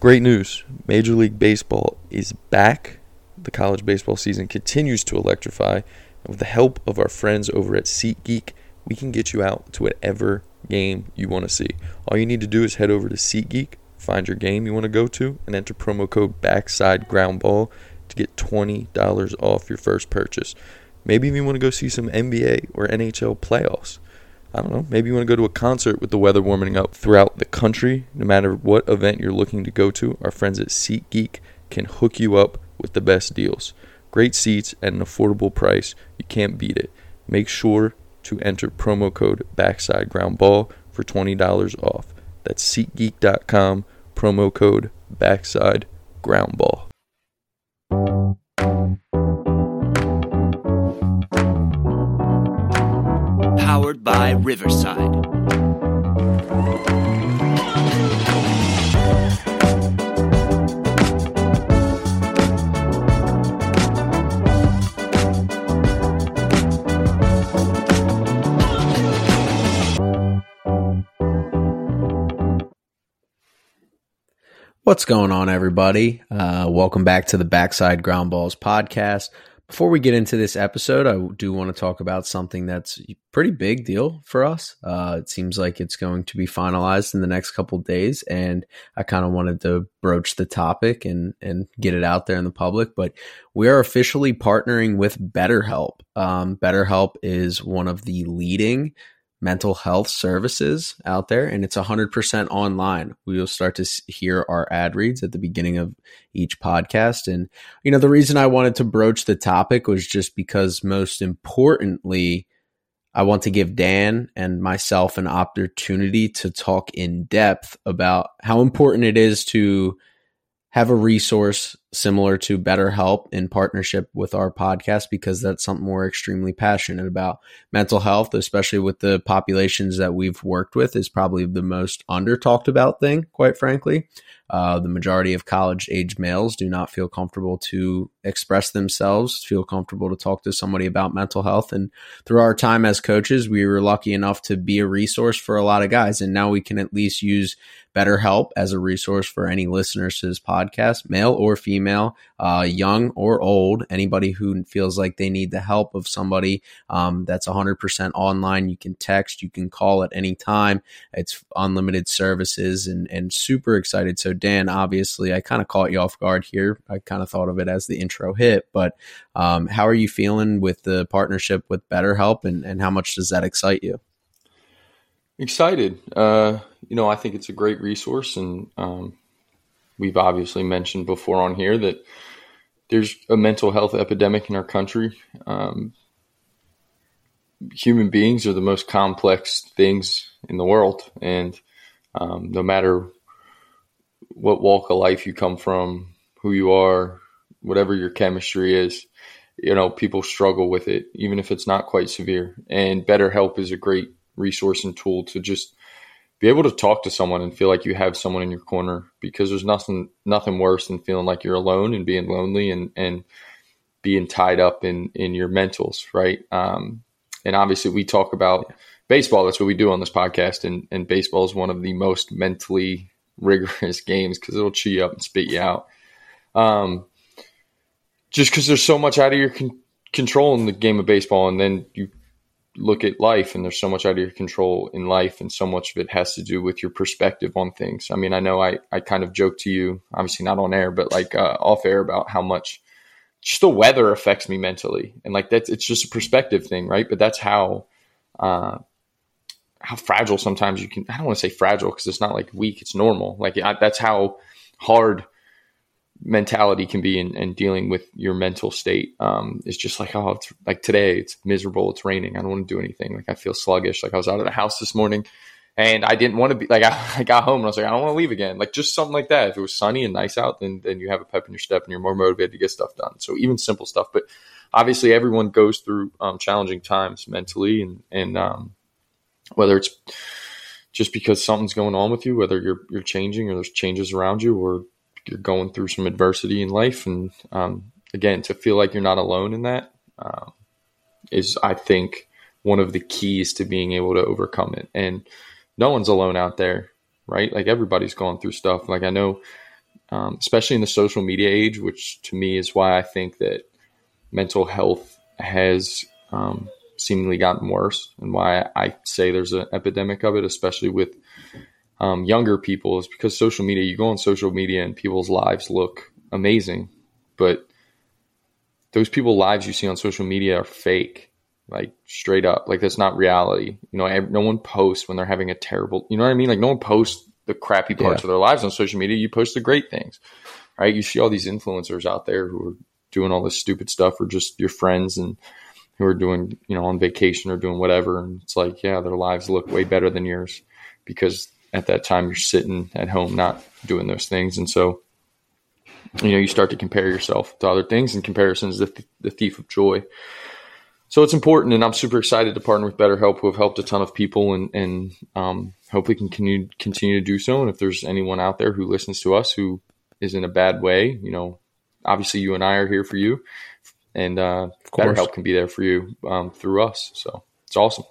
Great news. Major League Baseball is back. The college baseball season continues to electrify. And with the help of our friends over at SeatGeek, we can get you out to whatever game you want to see. All you need to do is head over to SeatGeek, find your game you want to go to, and enter promo code Backside Ground Ball to get $20 off your first purchase. Maybe you want to go see some NBA or NHL playoffs. I don't know, maybe you want to go to a concert with the weather warming up throughout the country. No matter what event you're looking to go to, our friends at SeatGeek can hook you up with the best deals. Great seats at an affordable price. You can't beat it. Make sure to enter promo code Backside Ground Ball for $20 off. That's SeatGeek.com, promo code Backside Ground Ball. Powered by Riverside. What's going on, everybody? Uh, welcome back to the Backside Ground Balls podcast. Before we get into this episode, I do want to talk about something that's a pretty big deal for us. Uh, it seems like it's going to be finalized in the next couple days, and I kind of wanted to broach the topic and and get it out there in the public. But we are officially partnering with BetterHelp. Um, BetterHelp is one of the leading mental health services out there and it's 100% online. We will start to hear our ad reads at the beginning of each podcast. And you know the reason i wanted to broach the topic was just because most importantly i want to give dan and myself an opportunity to talk in depth about how important it is to have a resource similar to BetterHelp in partnership with our podcast because that's something we're extremely passionate about. Mental health, especially with the populations that we've worked with, is probably the most under talked about thing, quite frankly. Uh, the majority of college age males do not feel comfortable to express themselves, feel comfortable to talk to somebody about mental health. And through our time as coaches, we were lucky enough to be a resource for a lot of guys. And now we can at least use BetterHelp as a resource for any listeners to this podcast, male or female, uh, young or old, anybody who feels like they need the help of somebody um, that's 100% online. You can text, you can call at any time. It's unlimited services and, and super excited. So, Dan, obviously, I kind of caught you off guard here. I kind of thought of it as the intro hit, but um, how are you feeling with the partnership with BetterHelp and, and how much does that excite you? Excited. Uh, you know, I think it's a great resource, and um, we've obviously mentioned before on here that there's a mental health epidemic in our country. Um, human beings are the most complex things in the world, and um, no matter what walk of life you come from, who you are, whatever your chemistry is, you know, people struggle with it, even if it's not quite severe. And BetterHelp is a great resource and tool to just be able to talk to someone and feel like you have someone in your corner because there's nothing nothing worse than feeling like you're alone and being lonely and and being tied up in in your mentals right? Um, and obviously we talk about baseball. That's what we do on this podcast. And and baseball is one of the most mentally rigorous games because it'll chew you up and spit you out. Um, just because there's so much out of your con- control in the game of baseball and then you look at life and there's so much out of your control in life and so much of it has to do with your perspective on things. I mean, I know I, I kind of joke to you, obviously not on air, but like uh, off air about how much just the weather affects me mentally. And like that's, it's just a perspective thing, right? But that's how, uh, how fragile sometimes you can, I don't want to say fragile because it's not like weak, it's normal. Like I, that's how hard mentality can be in, in, dealing with your mental state. Um, it's just like, oh, it's like today it's miserable. It's raining. I don't want to do anything. Like I feel sluggish. Like I was out of the house this morning and I didn't want to be like, I, I got home and I was like, I don't want to leave again. Like just something like that. If it was sunny and nice out, then, then you have a pep in your step and you're more motivated to get stuff done. So even simple stuff, but obviously everyone goes through um, challenging times mentally and, and, um, whether it's just because something's going on with you, whether you're, you're changing or there's changes around you or you're going through some adversity in life, and um, again, to feel like you're not alone in that uh, is, I think, one of the keys to being able to overcome it. And no one's alone out there, right? Like everybody's going through stuff. Like I know um, especially in the social media age, which to me is why I think that mental health has um, seemingly gotten worse, and why I say there's an epidemic of it, especially with um, younger people, is because social media. You go on social media and people's lives look amazing, but those people lives you see on social media are fake like straight up. Like that's not reality. You know no one posts when they're having a terrible you know what i mean? Like no one posts the crappy parts yeah. of their lives on social media. You post the great things right? You see all these influencers out there who are doing all this stupid stuff or just your friends and who are doing you know on vacation or doing whatever. And it's like yeah their lives look way better than yours because at that time you're sitting at home not doing those things. And so you know you start to compare yourself to other things and comparison is the, th- the thief of joy. So it's important and i'm super excited to partner with betterhelp who have helped a ton of people and, and um, hopefully can continue, continue to do so. And if there's anyone out there who listens to us who is in a bad way you know obviously you and i are here for you. And uh, betterhelp can be there for you um, through us. So it's awesome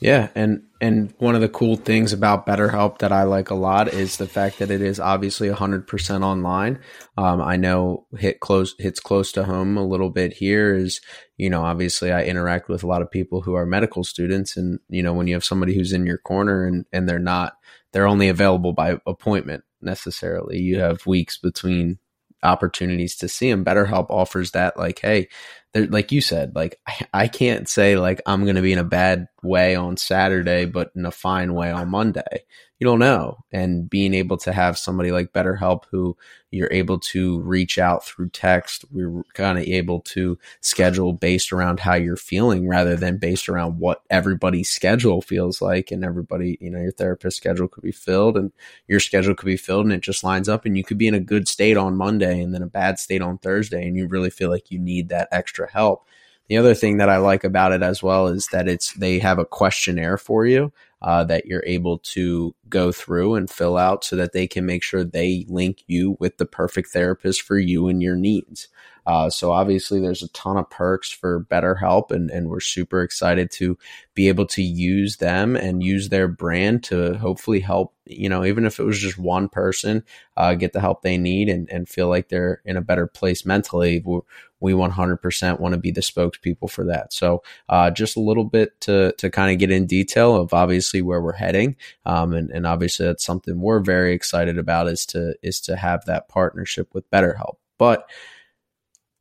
yeah, and and one of the cool things about BetterHelp that I like a lot is the fact that it is obviously 100% online. Um, I know hit close hits close to home a little bit here is you know obviously I interact with a lot of people who are medical students and you know when you have somebody who's in your corner and and they're not they're only available by appointment necessarily. You have weeks between opportunities to see them. BetterHelp offers that like hey like you said, like I, I can't say like I'm going to be in a bad way on Saturday, but in a fine way on Monday. You don't know. And being able to have somebody like BetterHelp who you're able to reach out through text, we're kind of able to schedule based around how you're feeling rather than based around what everybody's schedule feels like. And everybody, you know, your therapist schedule could be filled and your schedule could be filled and it just lines up and you could be in a good state on Monday and then a bad state on Thursday. And you really feel like you need that extra help. The other thing that I like about it as well is that it's they have a questionnaire for you uh, that you're able to go through and fill out so that they can make sure they link you with the perfect therapist for you and your needs. Uh, so obviously, there's a ton of perks for BetterHelp, and and we're super excited to be able to use them and use their brand to hopefully help. You know, even if it was just one person, uh, get the help they need and and feel like they're in a better place mentally. We're, we 100% want to be the spokespeople for that. So, uh, just a little bit to to kind of get in detail of obviously where we're heading, um, and and obviously that's something we're very excited about is to is to have that partnership with BetterHelp. But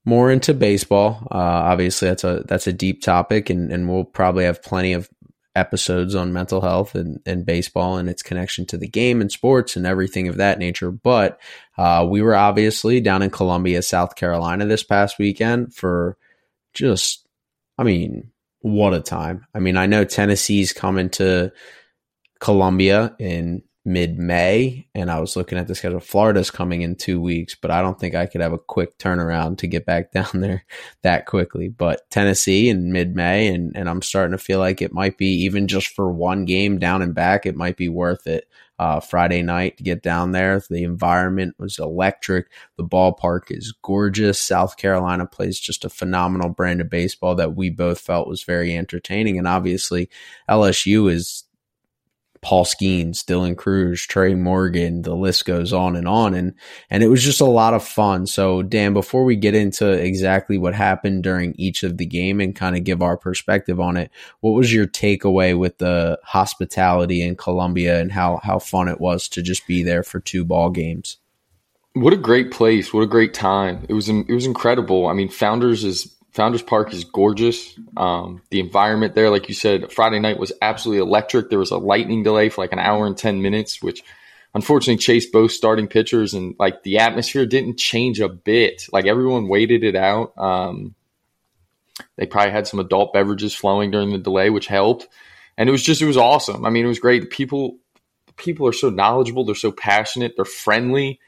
more into baseball, uh, obviously that's a that's a deep topic, and and we'll probably have plenty of episodes on mental health and, and baseball and its connection to the game and sports and everything of that nature. But uh, we were obviously down in Columbia, South Carolina this past weekend for just, I mean, what a time. I mean, I know Tennessee's coming to Columbia in mid May, and I was looking at the schedule. Florida's coming in two weeks, but I don't think I could have a quick turnaround to get back down there that quickly. But Tennessee in mid May, and, and I'm starting to feel like it might be even just for one game down and back, it might be worth it. Uh, Friday night to get down there. The environment was electric. The ballpark is gorgeous. South Carolina plays just a phenomenal brand of baseball that we both felt was very entertaining. And obviously, LSU is Paul Skenes, Dylan Crews, Trey Morgan, the list goes on and on. And, and it was just a lot of fun. So Dan, before we get into exactly what happened during each of the game and kind of give our perspective on it, what was your takeaway with the hospitality in Columbia and how, how fun it was to just be there for two ball games? What a great place. What a great time. It was, it was incredible. I mean, Founders is Founders Park is gorgeous. Um, the environment there, like you said, Friday night was absolutely electric. There was a lightning delay for like an hour and 10 minutes, which unfortunately chased both starting pitchers and like the atmosphere didn't change a bit. Like everyone waited it out. Um, they probably had some adult beverages flowing during the delay, which helped. And it was just, it was awesome. I mean, it was great. People, people are so knowledgeable. They're so passionate. They're friendly.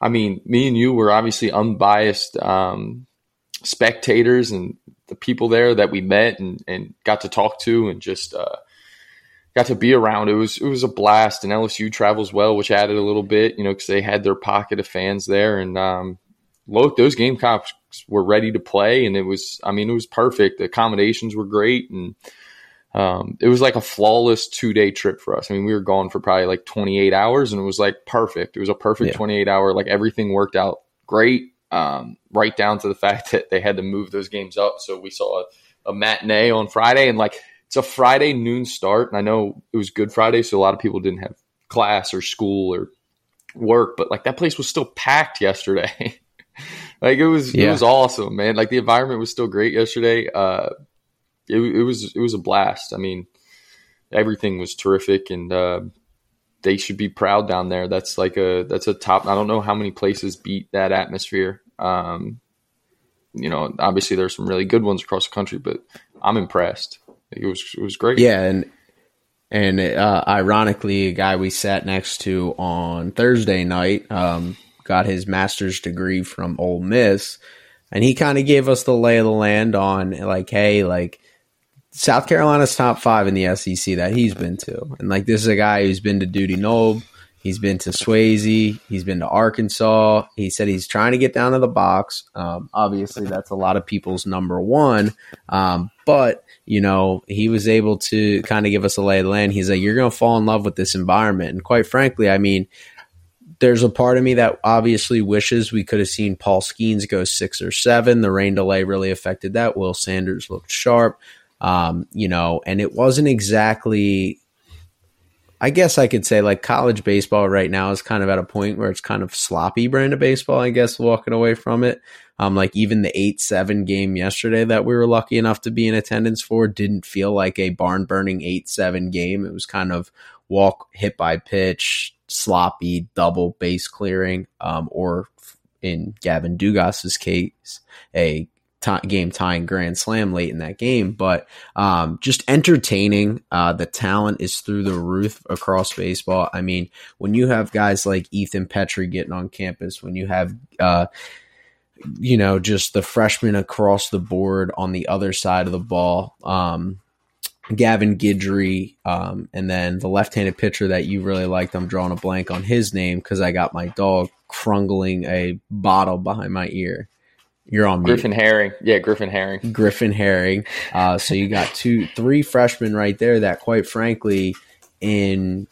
I mean, me and you were obviously unbiased um, spectators and the people there that we met and, and got to talk to and just uh, got to be around. It was it was a blast. And LSU travels well, which added a little bit, you know, because they had their pocket of fans there. And um, look, those Gamecocks were ready to play, and it was I mean it was perfect. The accommodations were great, and um, it was like a flawless two day trip for us. I mean, we were gone for probably like 28 hours and it was like perfect. It was a perfect Yeah. 28 hour, like everything worked out great. Um, right down to the fact that they had to move those games up. So we saw a, a matinee on Friday and like it's a Friday noon start. And I know it was Good Friday. So a lot of people didn't have class or school or work, but like that place was still packed yesterday. like it was, it was awesome, man. Like the environment was still great yesterday. Uh, it, it was it was a blast. I mean, everything was terrific, and uh, they should be proud down there. That's like a that's a top. I don't know how many places beat that atmosphere. Um, you know, obviously there's some really good ones across the country, but I'm impressed. It was it was great. Yeah, and and uh, ironically, a guy we sat next to on Thursday night um, got his master's degree from Ole Miss, and he kind of gave us the lay of the land on like, hey, like South Carolina's top five in the SEC that he's been to, and like this is a guy who's been to Dudy Noble. He's been to Swayze. He's been to Arkansas. He said he's trying to get down to the box. Um, obviously, that's a lot of people's number one. Um, but you know, he was able to kind of give us a lay of the land. He's like, you're going to fall in love with this environment. And quite frankly, I mean, there's a part of me that obviously wishes we could have seen Paul Skenes go six or seven. The rain delay really affected that. Will Sanders looked sharp, um, you know, and it wasn't exactly. I guess I could say like college baseball right now is kind of at a point where it's kind of sloppy brand of baseball. I guess walking away from it, um, like even the eight seven game yesterday that we were lucky enough to be in attendance for didn't feel like a barn burning eight seven game. It was kind of walk hit by pitch, sloppy double base clearing, um, or in Gavin Dugas's case, a ti game tying grand slam late in that game. But um, just entertaining. Uh, the talent is through the roof across baseball. I mean, when you have guys like Ethan Petry getting on campus, when you have uh, you know, just the freshmen across the board on the other side of the ball. Um, Gavin Guidry, um, and then the left-handed pitcher that you really liked. I'm drawing a blank on his name because I got my dog crungling a bottle behind my ear. You're on mute. Griffin Herring, yeah, Griffin Herring. Griffin Herring. Uh, so you got two, three freshmen right there that, quite frankly, in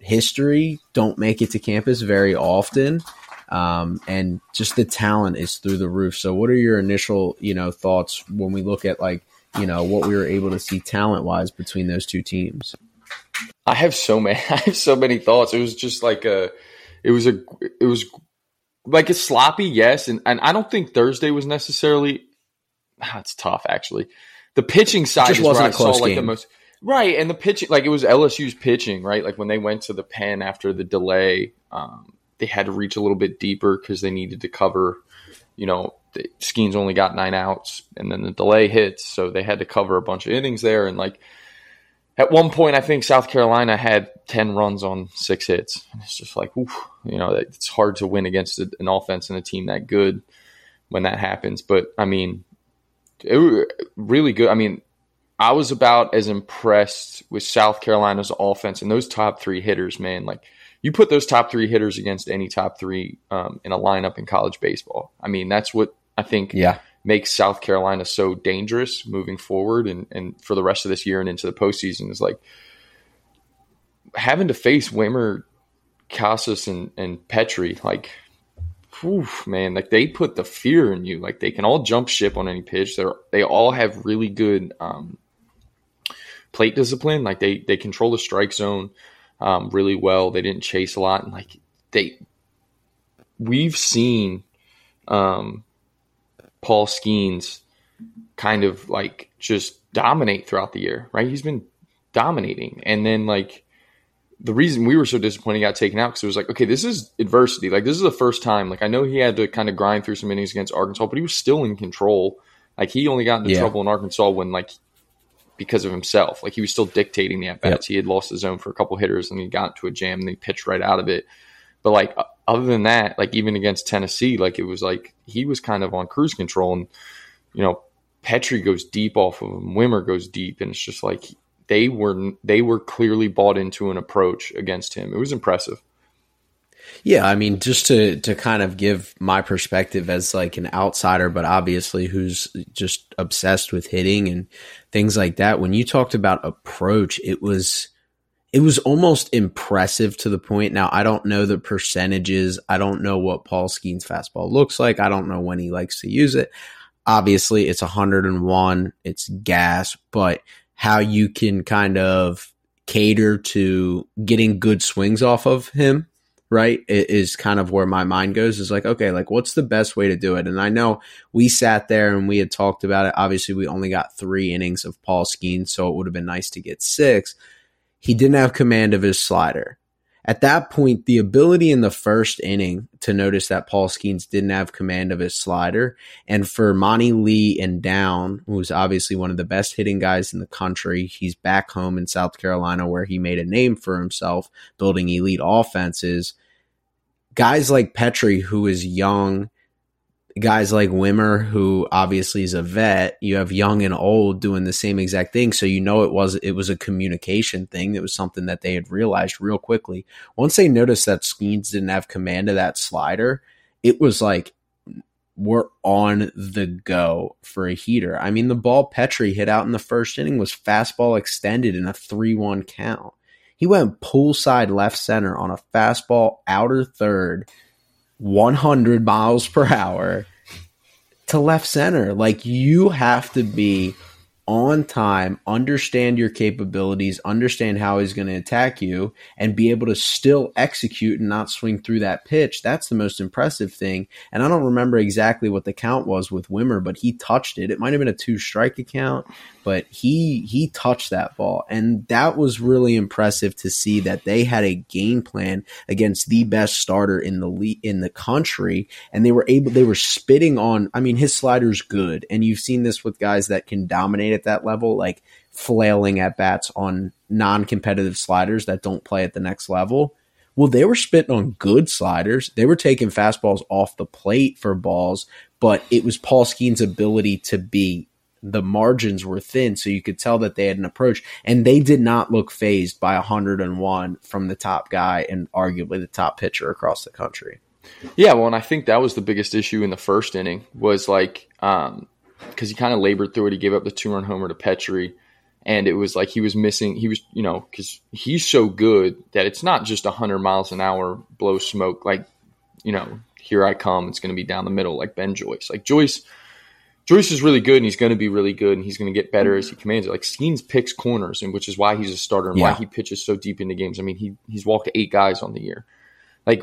history, don't make it to campus very often. Um, and just the talent is through the roof. So, what are your initial, you know, thoughts when we look at like, you know, what we were able to see talent wise between those two teams? I have so many. I have so many thoughts. It was just like a. It was a. It was like it's sloppy, yes, and and I don't think Thursday was necessarily. It's tough actually. The pitching side just wasn't close saw like the game. most. Right, and the pitching, like it was LSU's pitching, right? Like when they went to the pen after the delay, um, they had to reach a little bit deeper because they needed to cover. You know, the Skenes only got nine outs, and then the delay hits, so they had to cover a bunch of innings there. And like at one point, I think South Carolina had ten runs on six hits, it's just like, oof, you know, it's hard to win against an offense and a team that good when that happens. But I mean, it really good. I mean, I was about as impressed with South Carolina's offense and those top three hitters, man. Like you put those top three hitters against any top three um, in a lineup in college baseball. I mean, that's what I think Yeah. Makes South Carolina so dangerous moving forward and, and for the rest of this year and into the postseason is like having to face Wimmer, Casas, and, and Petry. Like, whew, man, like they put the fear in you. Like they can all jump ship on any pitch. They're they all have really good um, plate discipline. Like they they control the strike zone um, really well. They didn't chase a lot, and like they we've seen um, Paul Skenes kind of like just dominate throughout the year, right? He's been dominating, and then like the reason we were so disappointed he got taken out because it was like, okay, this is adversity. Like this is the first time. Like I know he had to kind of grind through some innings against Arkansas, but he was still in control. Like he only got into Yeah. trouble in Arkansas when like because of himself. Like he was still dictating the at bats. He had lost his zone for a couple hitters and he got into a jam and he pitched right out of it. But like other than that, like even against Tennessee, like it was like he was kind of on cruise control and you know Petry goes deep off of him, Wimmer goes deep, and it's just like they were they were clearly bought into an approach against him. It was impressive. Yeah, I mean, just to to kind of give my perspective as like an outsider, but obviously who's just obsessed with hitting and things like that. When you talked about approach, it was it was almost impressive to the point. Now, I don't know the percentages. I don't know what Paul Skenes's fastball looks like. I don't know when he likes to use it. Obviously, it's 101, it's gas, but how you can kind of cater to getting good swings off of him, right? Is kind of where my mind goes is like, okay, like what's the best way to do it? And I know we sat there and we had talked about it. Obviously, we only got three innings of Paul Skenes, so it would have been nice to get six. He didn't have command of his slider at that point, the ability in the first inning to notice that Paul Skenes didn't have command of his slider, and for Monte Lee and Down, who's obviously one of the best hitting guys in the country, he's back home in South Carolina where he made a name for himself building elite offenses. Guys like Petry, who is young guys like Wimmer, who obviously is a vet, you have young and old doing the same exact thing. So you know it was it was a communication thing. It was something that they had realized real quickly. Once they noticed that Skenes didn't have command of that slider, it was like we're on the go for a heater. I mean, the ball Petry hit out in the first inning was fastball extended in a 3 1 count. He went poolside left center on a fastball outer third 100 miles per hour to left center. Like you have to be on time, understand your capabilities, understand how he's going to attack you, and be able to still execute and not swing through that pitch. That's the most impressive thing. And I don't remember exactly what the count was with Wimmer, but he touched it. It might have been a two strike account, but he he touched that ball, and that was really impressive to see that they had a game plan against the best starter in the le- in the country, and they were able they were spitting on. I mean, his slider's good, and you've seen this with guys that can dominate at that level, like flailing at bats on non-competitive sliders that don't play at the next level. Well, they were spitting on good sliders. They were taking fastballs off the plate for balls, but it was Paul Skenes' ability to be the margins were thin, so you could tell that they had an approach, and they did not look phased by 101 from the top guy and arguably the top pitcher across the country. Yeah, well, and I think that was the biggest issue in the first inning was like um, because he kind of labored through it. He gave up the two run homer to Petry, and it was like he was missing. He was, you know, because he's so good that it's not just 100 miles an hour blow smoke. Like, you know, here I come. It's going to be down the middle like Ben Joyce. Like Joyce Joyce is really good and he's going to be really good and he's going to get better as he mm-hmm. commands it. Like Skenes picks corners and which is why he's a starter and yeah. why he pitches so deep into games. I mean, he he's walked eight guys on the year. Like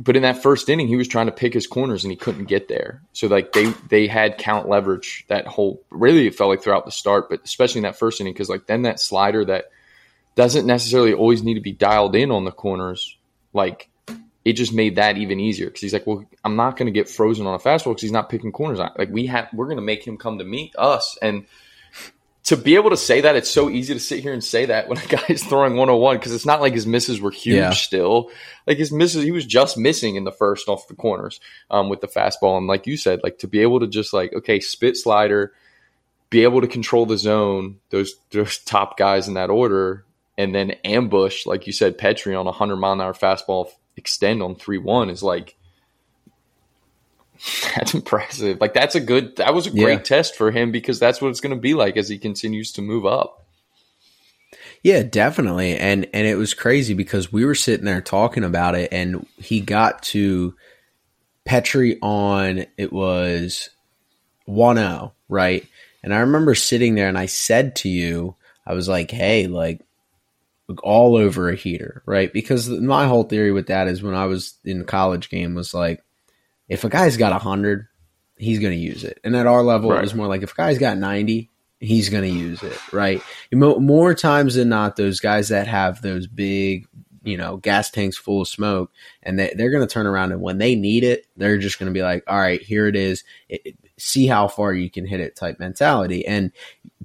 but in that first inning he was trying to pick his corners and he couldn't get there. So like they they had count leverage that whole really it felt like throughout the start, but especially in that first inning cuz like then that slider that doesn't necessarily always need to be dialed in on the corners like it just made that even easier because he's like, well, I'm not going to get frozen on a fastball because he's not picking corners. On like we have, we're going to make him come to meet us, and to be able to say that, it's so easy to sit here and say that when a guy is throwing 101 because it's not like his misses were huge yeah. still. Like his misses, he was just missing in the first off the corners um, with the fastball, and like you said, like to be able to just like okay, spit slider, be able to control the zone, those those top guys in that order, and then ambush, like you said, Petry on a hundred mile an hour fastball extend on 3 1 is like, that's impressive. Like, that's a good, that was a great yeah. test for him because that's what it's going to be like as he continues to move up. Yeah, definitely. And and it was crazy because we were sitting there talking about it and he got to Petry on it was 1-0, right? And I remember sitting there and I said to you, I was like, "Hey, like all over a heater, right? Because my whole theory with that is when I was in college game was like, if a guy's got 100, he's going to use it. And at our level, right. it was more like if a guy's got 90, he's going to use it, right? More times than not, those guys that have those big, you know, gas tanks full of smoke, and they, they're going to turn around and when they need it, they're just going to be like, all right, here it is. It, see how far you can hit it type mentality. And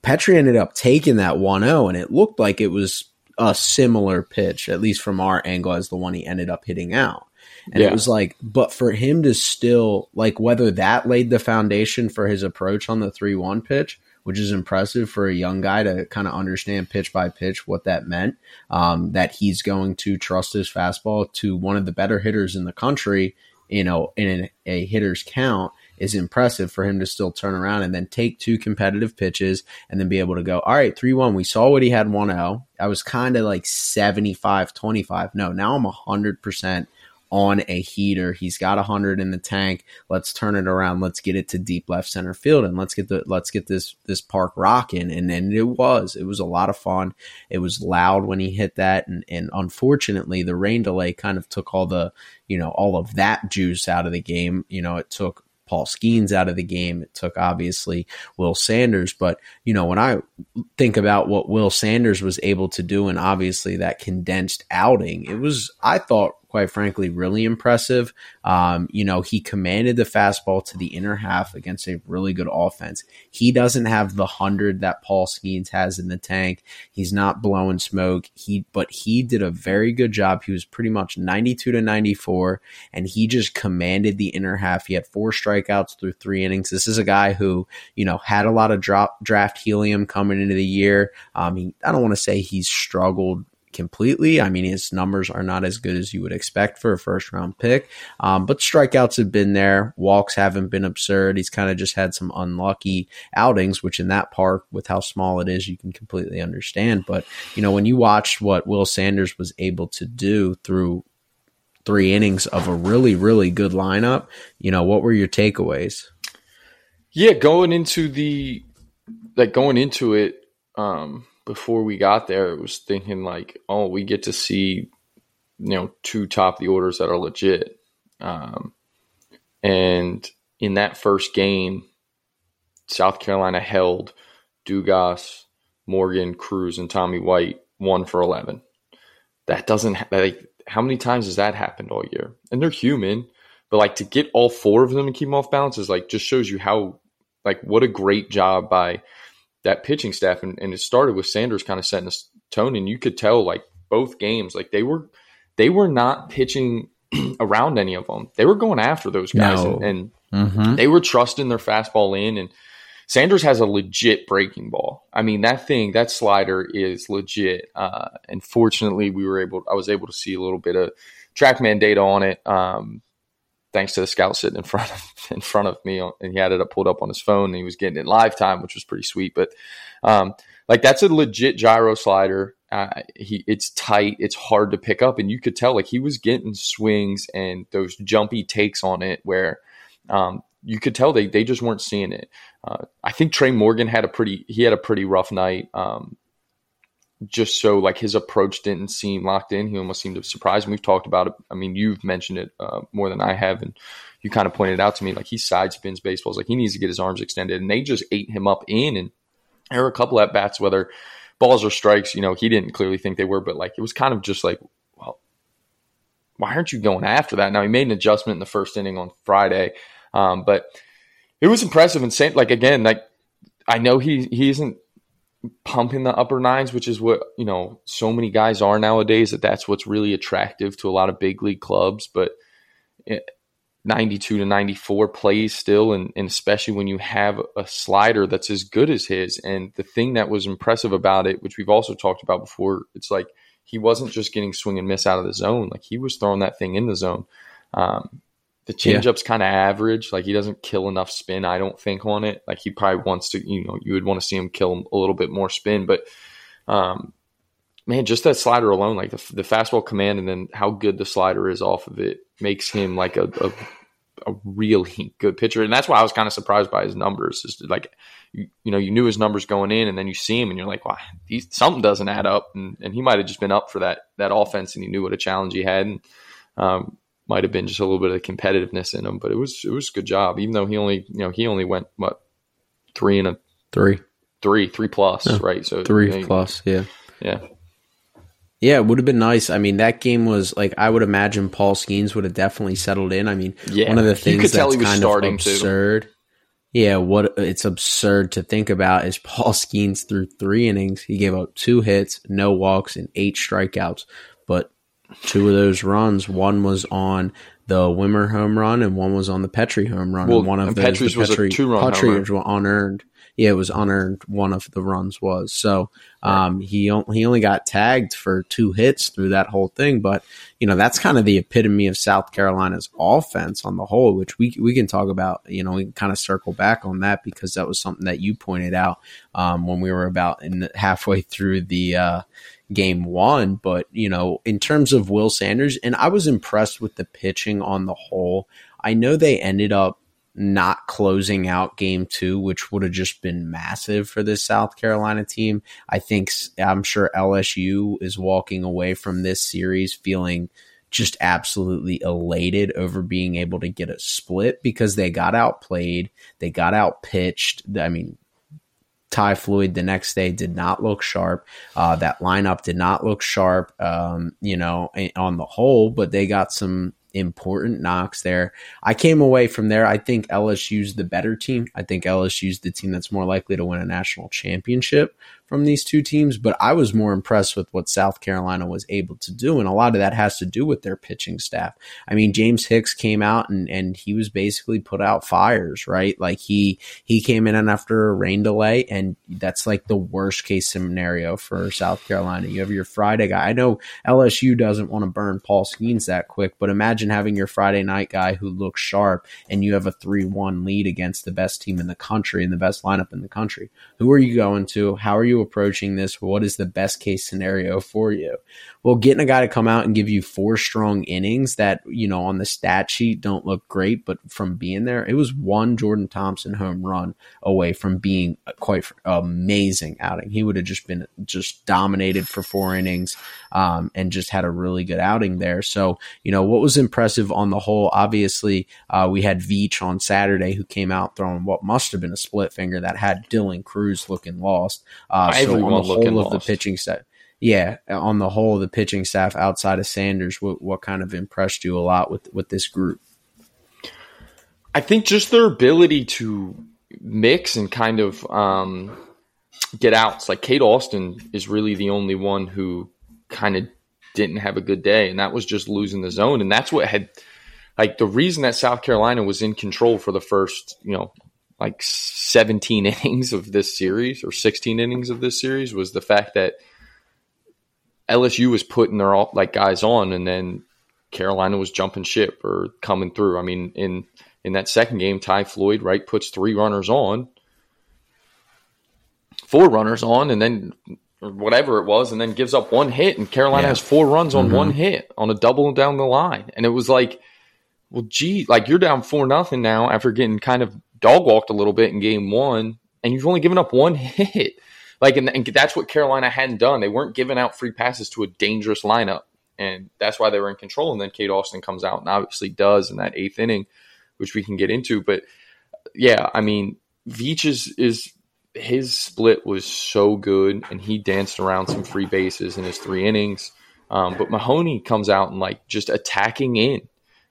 Petry ended up taking that 1 0, and it looked like it was a similar pitch, at least from our angle, as the one he ended up hitting out. And yeah. it was like, but for him to still like whether that laid the foundation for his approach on the three one pitch, which is impressive for a young guy to kind of understand pitch by pitch what that meant. Um, that he's going to trust his fastball to one of the better hitters in the country, you know, in a hitter's count is impressive for him to still turn around and then take two competitive pitches and then be able to go, all right, 3 1. We saw what he had 1 0. I was kind of like 75 25. No, now I'm 100% on a heater. He's got 100 in the tank. Let's turn it around. Let's get it to deep left center field and let's get the let's get this this park rocking. And then it was. It was a lot of fun. It was loud when he hit that and and unfortunately the rain delay kind of took all the, you know, all of that juice out of the game. You know, it took Paul Skenes out of the game. It took obviously Will Sanders, but you know when I think about what Will Sanders was able to do, and obviously that condensed outing, it was I thought quite frankly, really impressive. Um, you know, he commanded the fastball to the inner half against a really good offense. He doesn't have the hundred that Paul Skenes has in the tank. He's not blowing smoke. He, but he did a very good job. He was pretty much 92 to 94, and he just commanded the inner half. He had four strikeouts through three innings. This is a guy who, you know, had a lot of drop draft helium coming into the year. Um, he, I don't want to say he's struggled completely. I mean, his numbers are not as good as you would expect for a first round pick, um, but strikeouts have been there. Walks haven't been absurd. He's kind of just had some unlucky outings, which in that park, with how small it is, you can completely understand. But, you know, when you watched what Will Sanders was able to do through three innings of a really, really good lineup, you know, what were your takeaways? Yeah, going into the, like going into it, um, before we got there, it was thinking like, oh, we get to see, you know, two top the orders that are legit. Um, and in that first game, South Carolina held Dugas, Morgan, Crews, and Tommy White one for 11. That doesn't, like, how many times has that happened all year? And they're human, but like to get all four of them and keep them off balance is like just shows you how, like, what a great job by that pitching staff, and, and it started with Sanders kind of setting a tone, and you could tell like both games, like they were they were not pitching around any of them. They were going after those guys, no. and, and mm-hmm. they were trusting their fastball in. And Sanders has a legit breaking ball. I mean, that thing, that slider is legit. Uh, and fortunately, we were able. I was able to see a little bit of TrackMan data on it. Um, thanks to the scout sitting in front of in front of me, and he had it pulled up on his phone, and he was getting it live time, which was pretty sweet. But um, like that's a legit gyro slider. Uh, he it's tight, it's hard to pick up, and you could tell like he was getting swings and those jumpy takes on it where um, you could tell they they just weren't seeing it. Uh, I think Trey Morgan had a pretty he had a pretty rough night. Um, just so like his approach didn't seem locked in. He almost seemed to surprise me. We've talked about it. I mean, you've mentioned it uh, more than I have, and you kind of pointed it out to me like he side spins baseballs. Like he needs to get his arms extended, and they just ate him up in. And there were a couple at bats, whether balls or strikes. You know, he didn't clearly think they were, but like it was kind of just like, well, why aren't you going after that? Now he made an adjustment in the first inning on Friday, um, but it was impressive and same, like again, like I know he he isn't pumping the upper nines, which is what you know so many guys are nowadays. That that's what's really attractive to a lot of big league clubs. But 92 to 94 plays still, and, and especially when you have a slider that's as good as his. And the thing that was impressive about it, which we've also talked about before, it's like he wasn't just getting swing and miss out of the zone; like he was throwing that thing in the zone. Um, the changeup's yeah. kind of average. Like he doesn't kill enough spin, I don't think, on it. Like he probably wants to, you know, you would want to see him kill a little bit more spin. But um, man, just that slider alone, like the, the fastball command, and then how good the slider is off of it makes him like a, a, a really good pitcher. And that's why I was kind of surprised by his numbers. Is like, you, you, know, you knew his numbers going in, and then you see him, and you're like, wow, something doesn't add up. And, and he might have just been up for that that offense, and he knew what a challenge he had. And um, might have been just a little bit of competitiveness in him, but it was it was a good job. Even though he only you know he only went what three and a three three three plus yeah. right so three you know, plus yeah yeah yeah it would have been nice. I mean that game was like I would imagine Paul Skenes would have definitely settled in. I mean yeah. one of the things that's kind of absurd. To. Yeah, what it's absurd to think about is Paul Skenes through three innings. He gave up two hits, no walks, and eight strikeouts. But two of those runs, one was on the Wimmer home run and one was on the Petry home run. Well, and one of and those, was a two-run home Petry run. was unearned. Yeah, it was unearned. One of the runs was so. Um, he on- he only got tagged for two hits through that whole thing, but you know that's kind of the epitome of South Carolina's offense on the whole, which we we can talk about. You know, we can kind of circle back on that because that was something that you pointed out um, when we were about in the, halfway through the uh, game one. But you know, in terms of Will Sanders, and I was impressed with the pitching on the whole. I know they ended up not closing out game two, which would have just been massive for this South Carolina team. I think I'm sure LSU is walking away from this series feeling just absolutely elated over being able to get a split because they got outplayed, they got outpitched. I mean, Ty Floyd the next day did not look sharp. Uh, that lineup did not look sharp, um, you know, on the whole, but they got some important knocks there. I came away from there. I think LSU's the better team. I think LSU's the team that's more likely to win a national championship from these two teams, but I was more impressed with what South Carolina was able to do. And a lot of that has to do with their pitching staff. I mean, James Hicks came out and, and he was basically put out fires, right? Like he, he came in and after a rain delay and that's like the worst case scenario for South Carolina. You have your Friday guy. I know LSU doesn't want to burn Paul Skenes that quick, but imagine having your Friday night guy who looks sharp and you have a 3 1 lead against the best team in the country and the best lineup in the country. Who are you going to? How are you approaching this? What is the best case scenario for you? Well, getting a guy to come out and give you four strong innings that, you know, on the stat sheet don't look great, but from being there, it was one Jordan Thompson home run away from being quite amazing outing. He would have just been just dominated for four innings um, and just had a really good outing there. So, you know, what was impressive on the whole, obviously, uh, we had Veach on Saturday who came out throwing what must have been a split finger that had Dylan Crews looking lost. Uh, so Everyone on the whole of the pitching set. Yeah, on the whole, of the pitching staff outside of Sanders, what, what kind of impressed you a lot with with this group? I think just their ability to mix and kind of um, get outs. Like Cade Austin is really the only one who kind of didn't have a good day, and that was just losing the zone. And that's what had like the reason that South Carolina was in control for the first, you know, like 17 innings of this series or 16 innings of this series was the fact that LSU was putting their all like guys on, and then Carolina was jumping ship or coming through. I mean, in in that second game, Ty Floyd right puts three runners on, four runners on, and then whatever it was, and then gives up one hit, and Carolina Yeah. has four runs on Mhm. one hit on a double down the line, and it was like, well, gee, like you're down four nothing now after getting kind of dog walked a little bit in game one, and you've only given up one hit. Like, and, and that's what Carolina hadn't done. They weren't giving out free passes to a dangerous lineup, and that's why they were in control. And then Cade Austin comes out and obviously does in that eighth inning, which we can get into. But yeah, I mean, Veach is, is his split was so good, and he danced around some free bases in his three innings. Um, but Mahoney comes out and like just attacking in,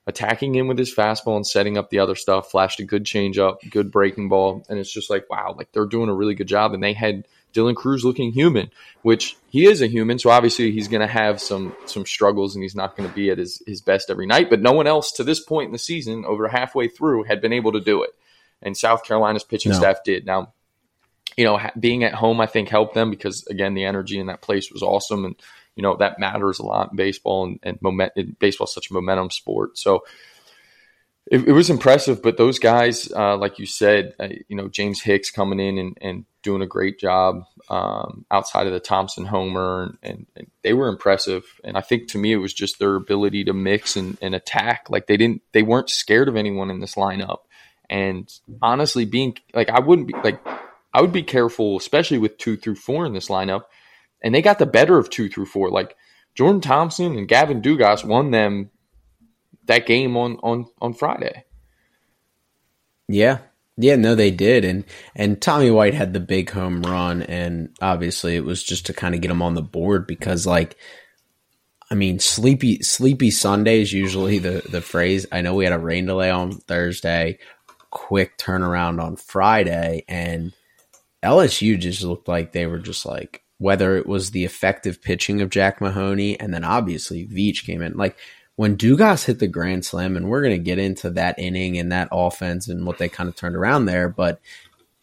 attacking in with his fastball and setting up the other stuff. Flashed a good changeup, good breaking ball, and it's just like wow, like they're doing a really good job. And they had Dylan Crews looking human, which he is a human, so obviously he's going to have some some struggles and he's not going to be at his his best every night. But no one else to this point in the season, over halfway through, had been able to do it, and South Carolina's pitching No. staff did. Now you know, ha- being at home, I think helped them because again, the energy in that place was awesome, and you know that matters a lot in baseball, and, and moment. Baseball is such a momentum sport, so it, it was impressive. But those guys, uh, like you said, uh, you know, James Hicks coming in and, and doing a great job um, outside of the Thompson homer, and, and, they were impressive. And I think to me, it was just their ability to mix and, and attack. Like they didn't, they weren't scared of anyone in this lineup. And honestly, being like, I wouldn't be like, I would be careful, especially with two through four in this lineup. And they got the better of two through four. Like Jordan Thompson and Gavin Dugas won them that game on on on Friday. Yeah. Yeah, no, they did, and and Tommy White had the big home run, and obviously it was just to kind of get him on the board because, like, I mean, sleepy sleepy Sunday is usually the the phrase. I know we had a rain delay on Thursday, quick turnaround on Friday, and LSU just looked like they were just like whether it was the effective pitching of Jack Mahoney, and then obviously Veach came in like when Dugas hit the grand slam, and we're going to get into that inning and that offense and what they kind of turned around there, but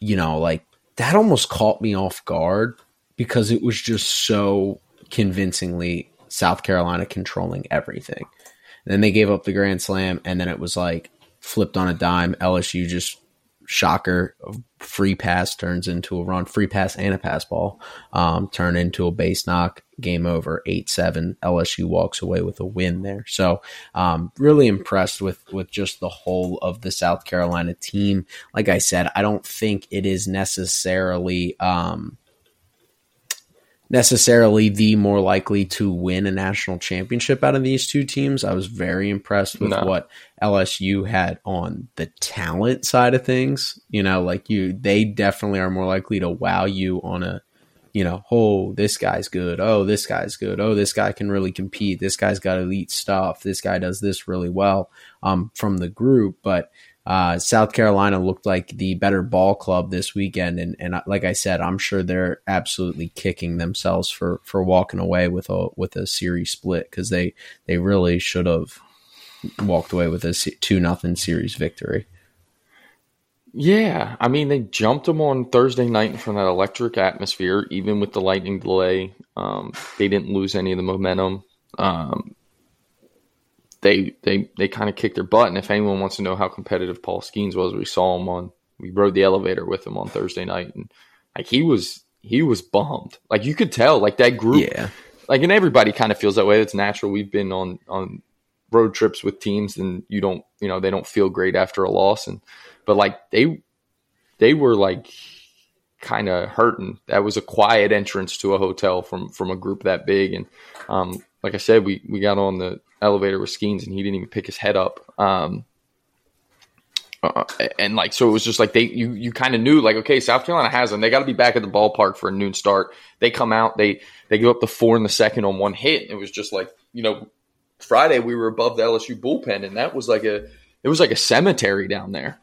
you know, like that almost caught me off guard because it was just so convincingly South Carolina controlling everything. And then they gave up the grand slam, and then it was like flipped on a dime. LSU just shocker free pass turns into a run free pass and a pass ball um, turn into a base knock game over 8-7 lsu walks away with a win there. So um, really impressed with with just the whole of the south carolina team. Like i said i don't think it is necessarily um, necessarily the more likely to win a national championship out of these two teams. I was very impressed with no. what LSU had on the talent side of things. You know, like you, they definitely are more likely to wow you on a, you know, oh, this guy's good. Oh, this guy's good. Oh, this guy can really compete. This guy's got elite stuff. This guy does this really well um, from the group. But uh, South Carolina looked like the better ball club this weekend, and, and like I said, I'm sure they're absolutely kicking themselves for, for walking away with a with a series split because they they really should have walked away with a two nothing series victory. Yeah, I mean they jumped them on Thursday night from that electric atmosphere, even with the lightning delay. Um, they didn't lose any of the momentum. Um, they they they kind of kicked their butt. And if anyone wants to know how competitive Paul Skenes was, we saw him on we rode the elevator with him on Thursday night, and like he was he was bummed. Like you could tell, like that group, yeah. Like and everybody kind of feels that way. It's natural. We've been on on road trips with teams, and you don't you know they don't feel great after a loss, and but like they they were like kind of hurting. That was a quiet entrance to a hotel from from a group that big, and um, like I said, we we got on the elevator with Skenes and he didn't even pick his head up. Um, uh, and like so, it was just like they you you kind of knew like okay, South Carolina has them. They got to be back at the ballpark for a noon start. They come out, they they give up the four in the second on one hit. It was just like you know, Friday we were above the LSU bullpen, and that was like a it was like a cemetery down there.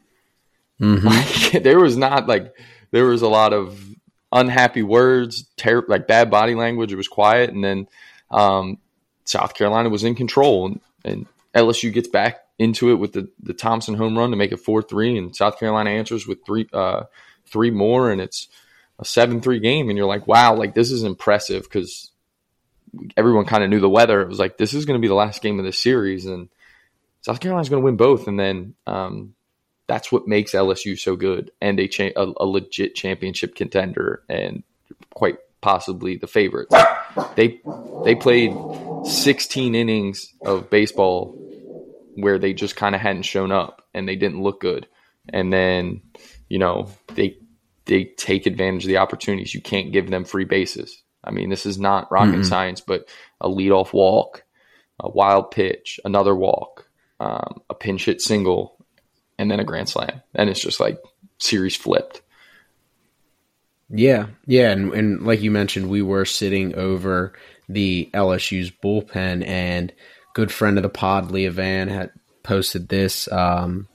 Mm-hmm. Like, there was not like there was a lot of unhappy words, ter- like bad body language. It was quiet, and then um, South Carolina was in control, and, and LSU gets back into it with the, the Thompson home run to make it four three, and South Carolina answers with three uh, three more, and it's a seven three game, and you're like, wow, like this is impressive because everyone kind of knew the weather. It was like this is going to be the last game of the series, and South Carolina's going to win both, and then um, that's what makes LSU so good and a, cha- a, a legit championship contender, and quite possibly the favorites. They they played 16 innings of baseball where they just kind of hadn't shown up and they didn't look good. And then, you know, they they take advantage of the opportunities. You can't give them free bases. I mean, this is not rocket mm-hmm. science, but a leadoff walk, a wild pitch, another walk, um, a pinch hit single, and then a grand slam. And it's just like series flipped. Yeah, yeah, and, and like you mentioned, we were sitting over the LSU's bullpen, and good friend of the pod, Leah Van, had posted this. Um,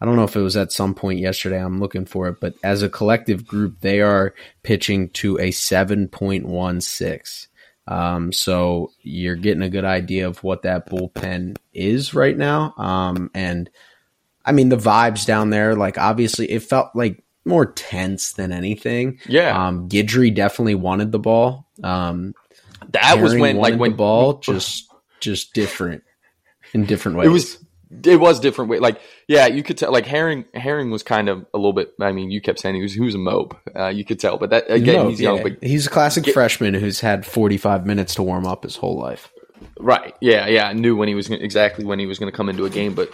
I don't know if it was at some point yesterday. I'm looking for it, but as a collective group, they are pitching to a 7.16. Um, so you're getting a good idea of what that bullpen is right now. Um, and I mean, the vibes down there, like obviously, it felt like more tense than anything. Yeah. Um, Guidry definitely wanted the ball. Um, that Herring was when like when the ball just just different in different ways. It was it was different way. Like yeah, you could tell. Like Herring Herring was kind of a little bit. I mean, you kept saying he was he was a mope. Uh, you could tell, but that again, he's young. But he's a classic get, freshman who's had forty five minutes to warm up his whole life. Right. Yeah. Yeah. I knew when he was exactly when he was going to come into a game, but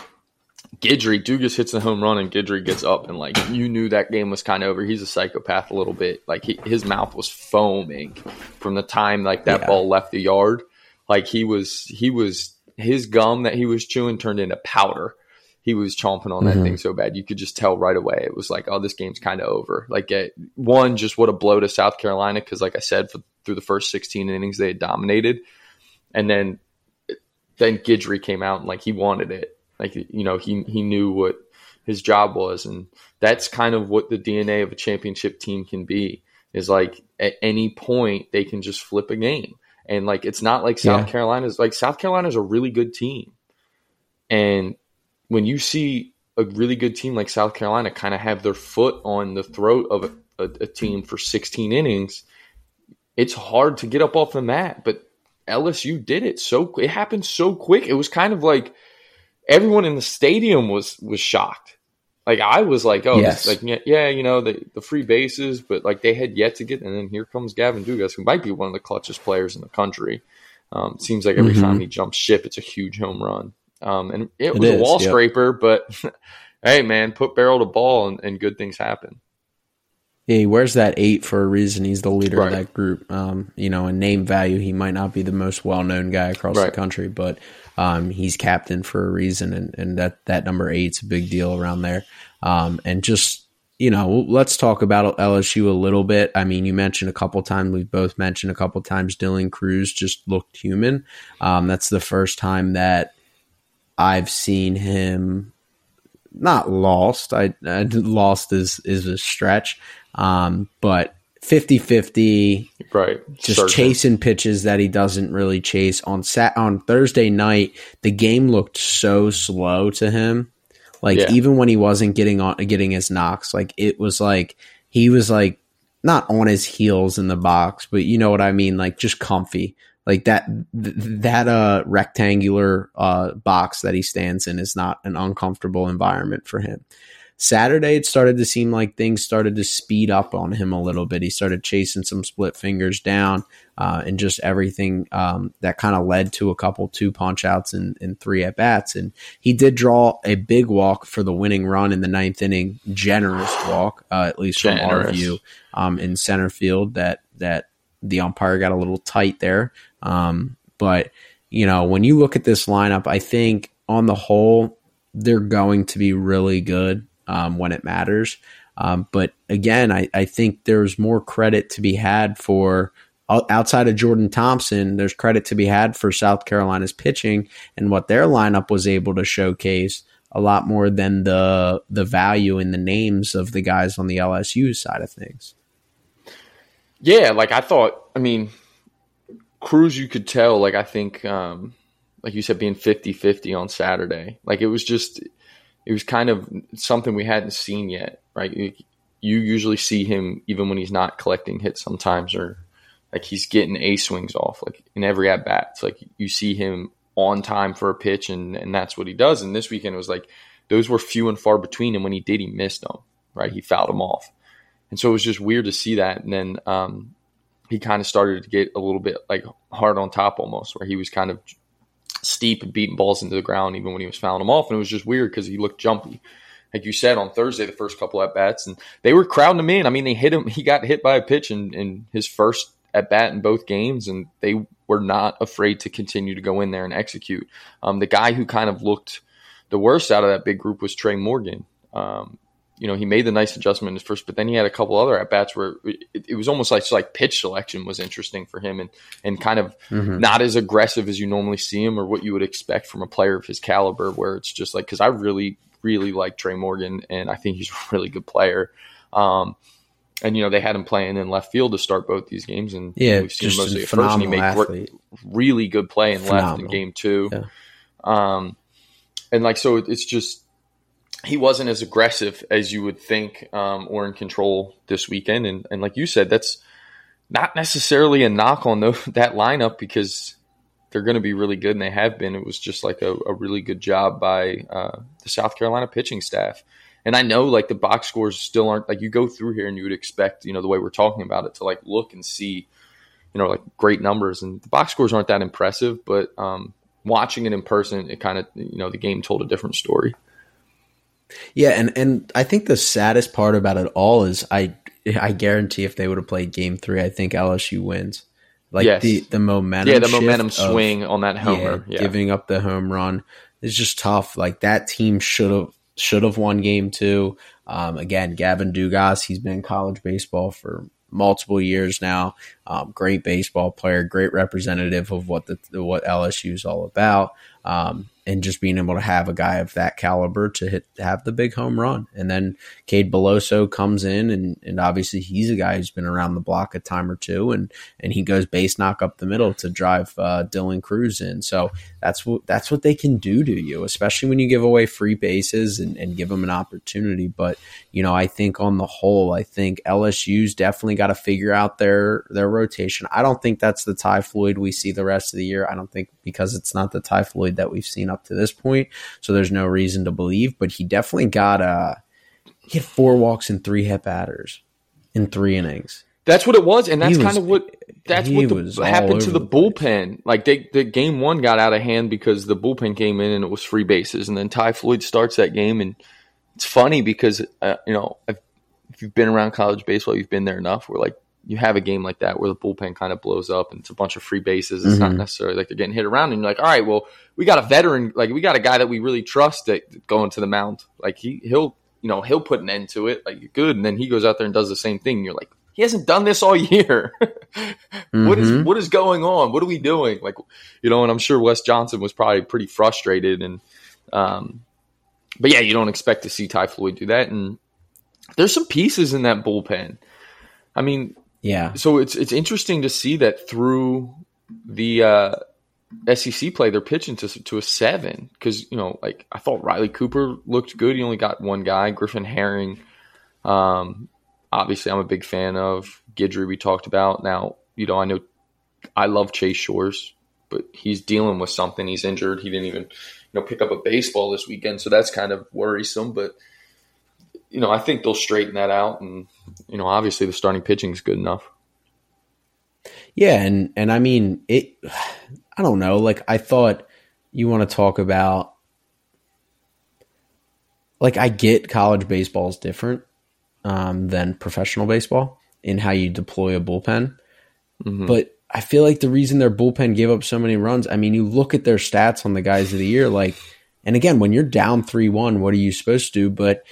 Guidry, Dugas hits the home run and Guidry gets up and like you knew that game was kind of over. He's a psychopath a little bit. Like he, his mouth was foaming from the time like that yeah. ball left the yard. Like he was he was his gum that he was chewing turned into powder. He was chomping on that mm-hmm. thing so bad you could just tell right away. It was like, oh, this game's kind of over. Like it, one, just what a blow to South Carolina because, like I said, for, through the first 16 innings they had dominated, and then then Guidry came out and like he wanted it like you know, he he knew what his job was, and that's kind of what the DNA of a championship team can be. Is like at any point they can just flip a game, And like it's not like South Yeah. Carolina's like South Carolina's a really good team. And when you see a really good team like South Carolina kind of have their foot on the throat of a, a, a team for 16 innings, it's hard to get up off the mat. But LSU did it so it happened so quick. It was kind of like everyone in the stadium was was shocked. Like I was like, oh, Yes. like yeah, you know the the free bases, but like they had yet to get, and then here comes Gavin Dugas, who might be one of the clutchest players in the country. Um, seems like every Mhm. time he jumps ship, it's a huge home run. Um, and it, It was a wall yep. scraper, but hey, man, put barrel to ball, and, and good things happen. Yeah, he wears that eight for a reason. He's the leader Right. of that group. Um, you know, in name value, he might not be the most well known guy across the country, but um, he's captain for a reason, and, and that that number eight's a big deal around there. Um, and just you know, let's talk about LSU a little bit. I mean, you mentioned a couple times. We've both mentioned a couple times. Dylan Crews just looked human. Um, that's the first time that I've seen him not lost. I, I lost is is a stretch. Um, but 50-50 Right, just Certain. chasing pitches that he doesn't really chase. On sat on Thursday night the game looked so slow to him. Like Yeah. even when he wasn't getting on getting his knocks like it was like he was like not on his heels in the box but you know what I mean? Like just comfy. Like that th- that uh rectangular uh box that he stands in is not an uncomfortable environment for him Saturday, it started to seem like things started to speed up on him a little bit. He started chasing some split fingers down, uh, and just everything um, that kind of led to a couple two punch outs and, and three at bats. And he did draw a big walk for the winning run in the ninth inning, generous walk, uh, at least from our view, um, in center field. That that the umpire got a little tight there, um, but you know when you look at this lineup, I think on the whole they're going to be really good um, when it matters. Um, but again, I, I think there's more credit to be had for outside of Jordan Thompson. There's credit to be had for South Carolina's pitching and what their lineup was able to showcase a lot more than the the value in the names of the guys on the LSU side of things. Yeah, like I thought. I mean, Crews, you could tell. Like I think, um, like you said, being 50-50 on Saturday. Like it was just, it was kind of something we hadn't seen yet, right? You, you usually see him even when he's not collecting hits sometimes, or like he's getting a swings off, like in every at bat. It's like you see him on time for a pitch, and and that's what he does. And this weekend it was like those were few and far between, and when he did, he missed them. Right, he fouled them off. And so it was just weird to see that. And then um, he kind of started to get a little bit like hard on top almost, where he was kind of steep and beating balls into the ground even when he was fouling them off. And it was just weird because he looked jumpy. Like you said on Thursday, the first couple at bats, and they were crowding him in. I mean, they hit him. He got hit by a pitch in, in his first at bat in both games, and they were not afraid to continue to go in there and execute. Um, the guy who kind of looked the worst out of that big group was Tre' Morgan. Um, you know, he made the nice adjustment in his first, but then he had a couple other at bats where it, it was almost like like pitch selection was interesting for him and and kind of Mhm. not as aggressive as you normally see him or what you would expect from a player of his caliber. Where it's just like because I really really like Tre' Morgan and I think he's a really good player. Um, and you know they had him playing in left field to start both these games, and Yeah, we've seen just mostly at first, and he phenomenal made really good play in left in game two. Yeah. Um, and like so, it's just he wasn't as aggressive as you would think um, or in control this weekend. And and like you said, that's not necessarily a knock on those, that lineup because they're going to be really good and they have been. It was just like a, a really good job by uh, the South Carolina pitching staff. And I know like the box scores still aren't like you go through here and you would expect, you know, the way we're talking about it to like look and see, you know, like great numbers and the box scores aren't that impressive, but um, watching it in person, it kind of, you know, the game told a different story. Yeah, and and I think the saddest part about it all is I I guarantee if they would have played game three, I think LSU wins. Like Yes. the the momentum, yeah, the momentum of- swing on that homer. yeah, Yeah, giving up the home run is just tough. Like that team should have should have won game two. Um, again, Gavin Dugas, he's been in college baseball for multiple years now. Um, great baseball player, great representative of what the what LSU is all about. Um, and just being able to have a guy of that caliber to hit have the big home run. And then Cade Beloso comes in and, and obviously he's a guy who's been around the block a time or two and and he goes base knock up the middle to drive uh, Dylan Crews in. So that's what that's what they can do to you, especially when you give away free bases and, and give them an opportunity. But you know, I think on the whole, I think LSU's definitely got to figure out their their rotation. I don't think that's the Ty Floyd we see the rest of the year. I don't think because it's not the Ty Floyd that we've seen up to this point. So there's no reason to believe, but he definitely got a he had four walks and three hit batters in three innings. That's what it was, and that's was, kind of what that's what the, happened to the, the bullpen. Like they, the game one got out of hand because the bullpen came in and it was free bases, and then Ty Floyd starts that game, and it's funny because uh, you know if you've been around college baseball, you've been there enough. Where like you have a game like that where the bullpen kind of blows up and it's a bunch of free bases. It's mm-hmm. not necessarily like they're getting hit around, and you're like, all right, well, we got a veteran, like we got a guy that we really trust that going to the mound. Like he he'll you know he'll put an end to it, like good, and then he goes out there and does the same thing. And you're like, he hasn't done this all year. mm-hmm. What is mm-hmm. what is going on? What are we doing? Like you know, and I'm sure Wes Johnson was probably pretty frustrated, and um, but yeah, you don't expect to see Ty Floyd do that, and there's some pieces in that bullpen. I mean, yeah. So it's it's interesting to see that through the uh, SEC play, they're pitching to to a seven because you know, like I thought Riley Cooper looked good. He only got one guy, Griffin Herring. Um, obviously, I'm a big fan of Guidry. We talked about now. You know, I know I love Chase Shores, but he's dealing with something. He's injured. He didn't even you know pick up a baseball this weekend, so that's kind of worrisome. But you know, I think they'll straighten that out, and you know, obviously the starting pitching is good enough. Yeah, and and I mean it. I don't know. Like I thought you want to talk about. Like I get college baseball is different um, than professional baseball in how you deploy a bullpen, mm-hmm. but I feel like the reason their bullpen gave up so many runs. I mean, you look at their stats on the guys of the year, like, and again, when you're down three one, what are you supposed to do? But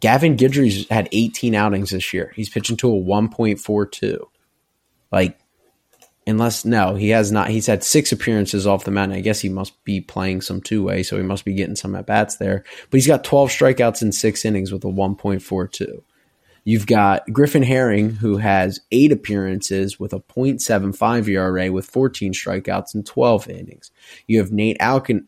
Gavin Guidry's had 18 outings this year. He's pitching to a 1.42. Like, unless no, he has not. He's had six appearances off the mound. I guess he must be playing some two way, so he must be getting some at bats there. But he's got 12 strikeouts in six innings with a 1.42. You've got Griffin Herring, who has eight appearances with a 0.75 ERA with 14 strikeouts in 12 innings. You have Nate Alkin,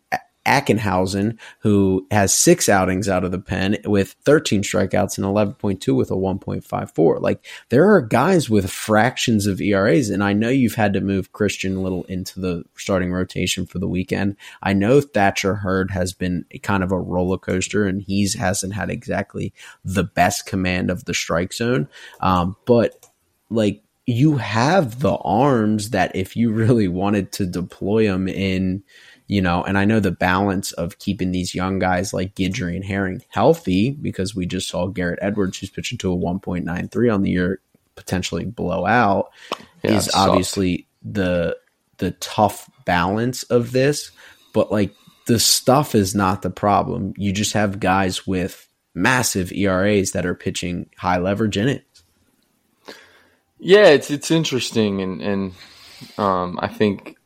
Ackenhausen, who has six outings out of the pen with 13 strikeouts and 11.2 with a 1.54. Like there are guys with fractions of ERAs, and I know you've had to move Christian Little into the starting rotation for the weekend. I know Thatcher Hurd has been kind of a roller coaster, and he's hasn't had exactly the best command of the strike zone. Um, but like you have the arms that if you really wanted to deploy them in you know, and I know the balance of keeping these young guys like Guidry and Herring healthy because we just saw Garrett Edwards, who's pitching to a 1.93 on the year, potentially blow out, yeah, is obviously the the tough balance of this. But like the stuff is not the problem. You just have guys with massive ERAs that are pitching high leverage in it. Yeah, it's it's interesting, and and um, I think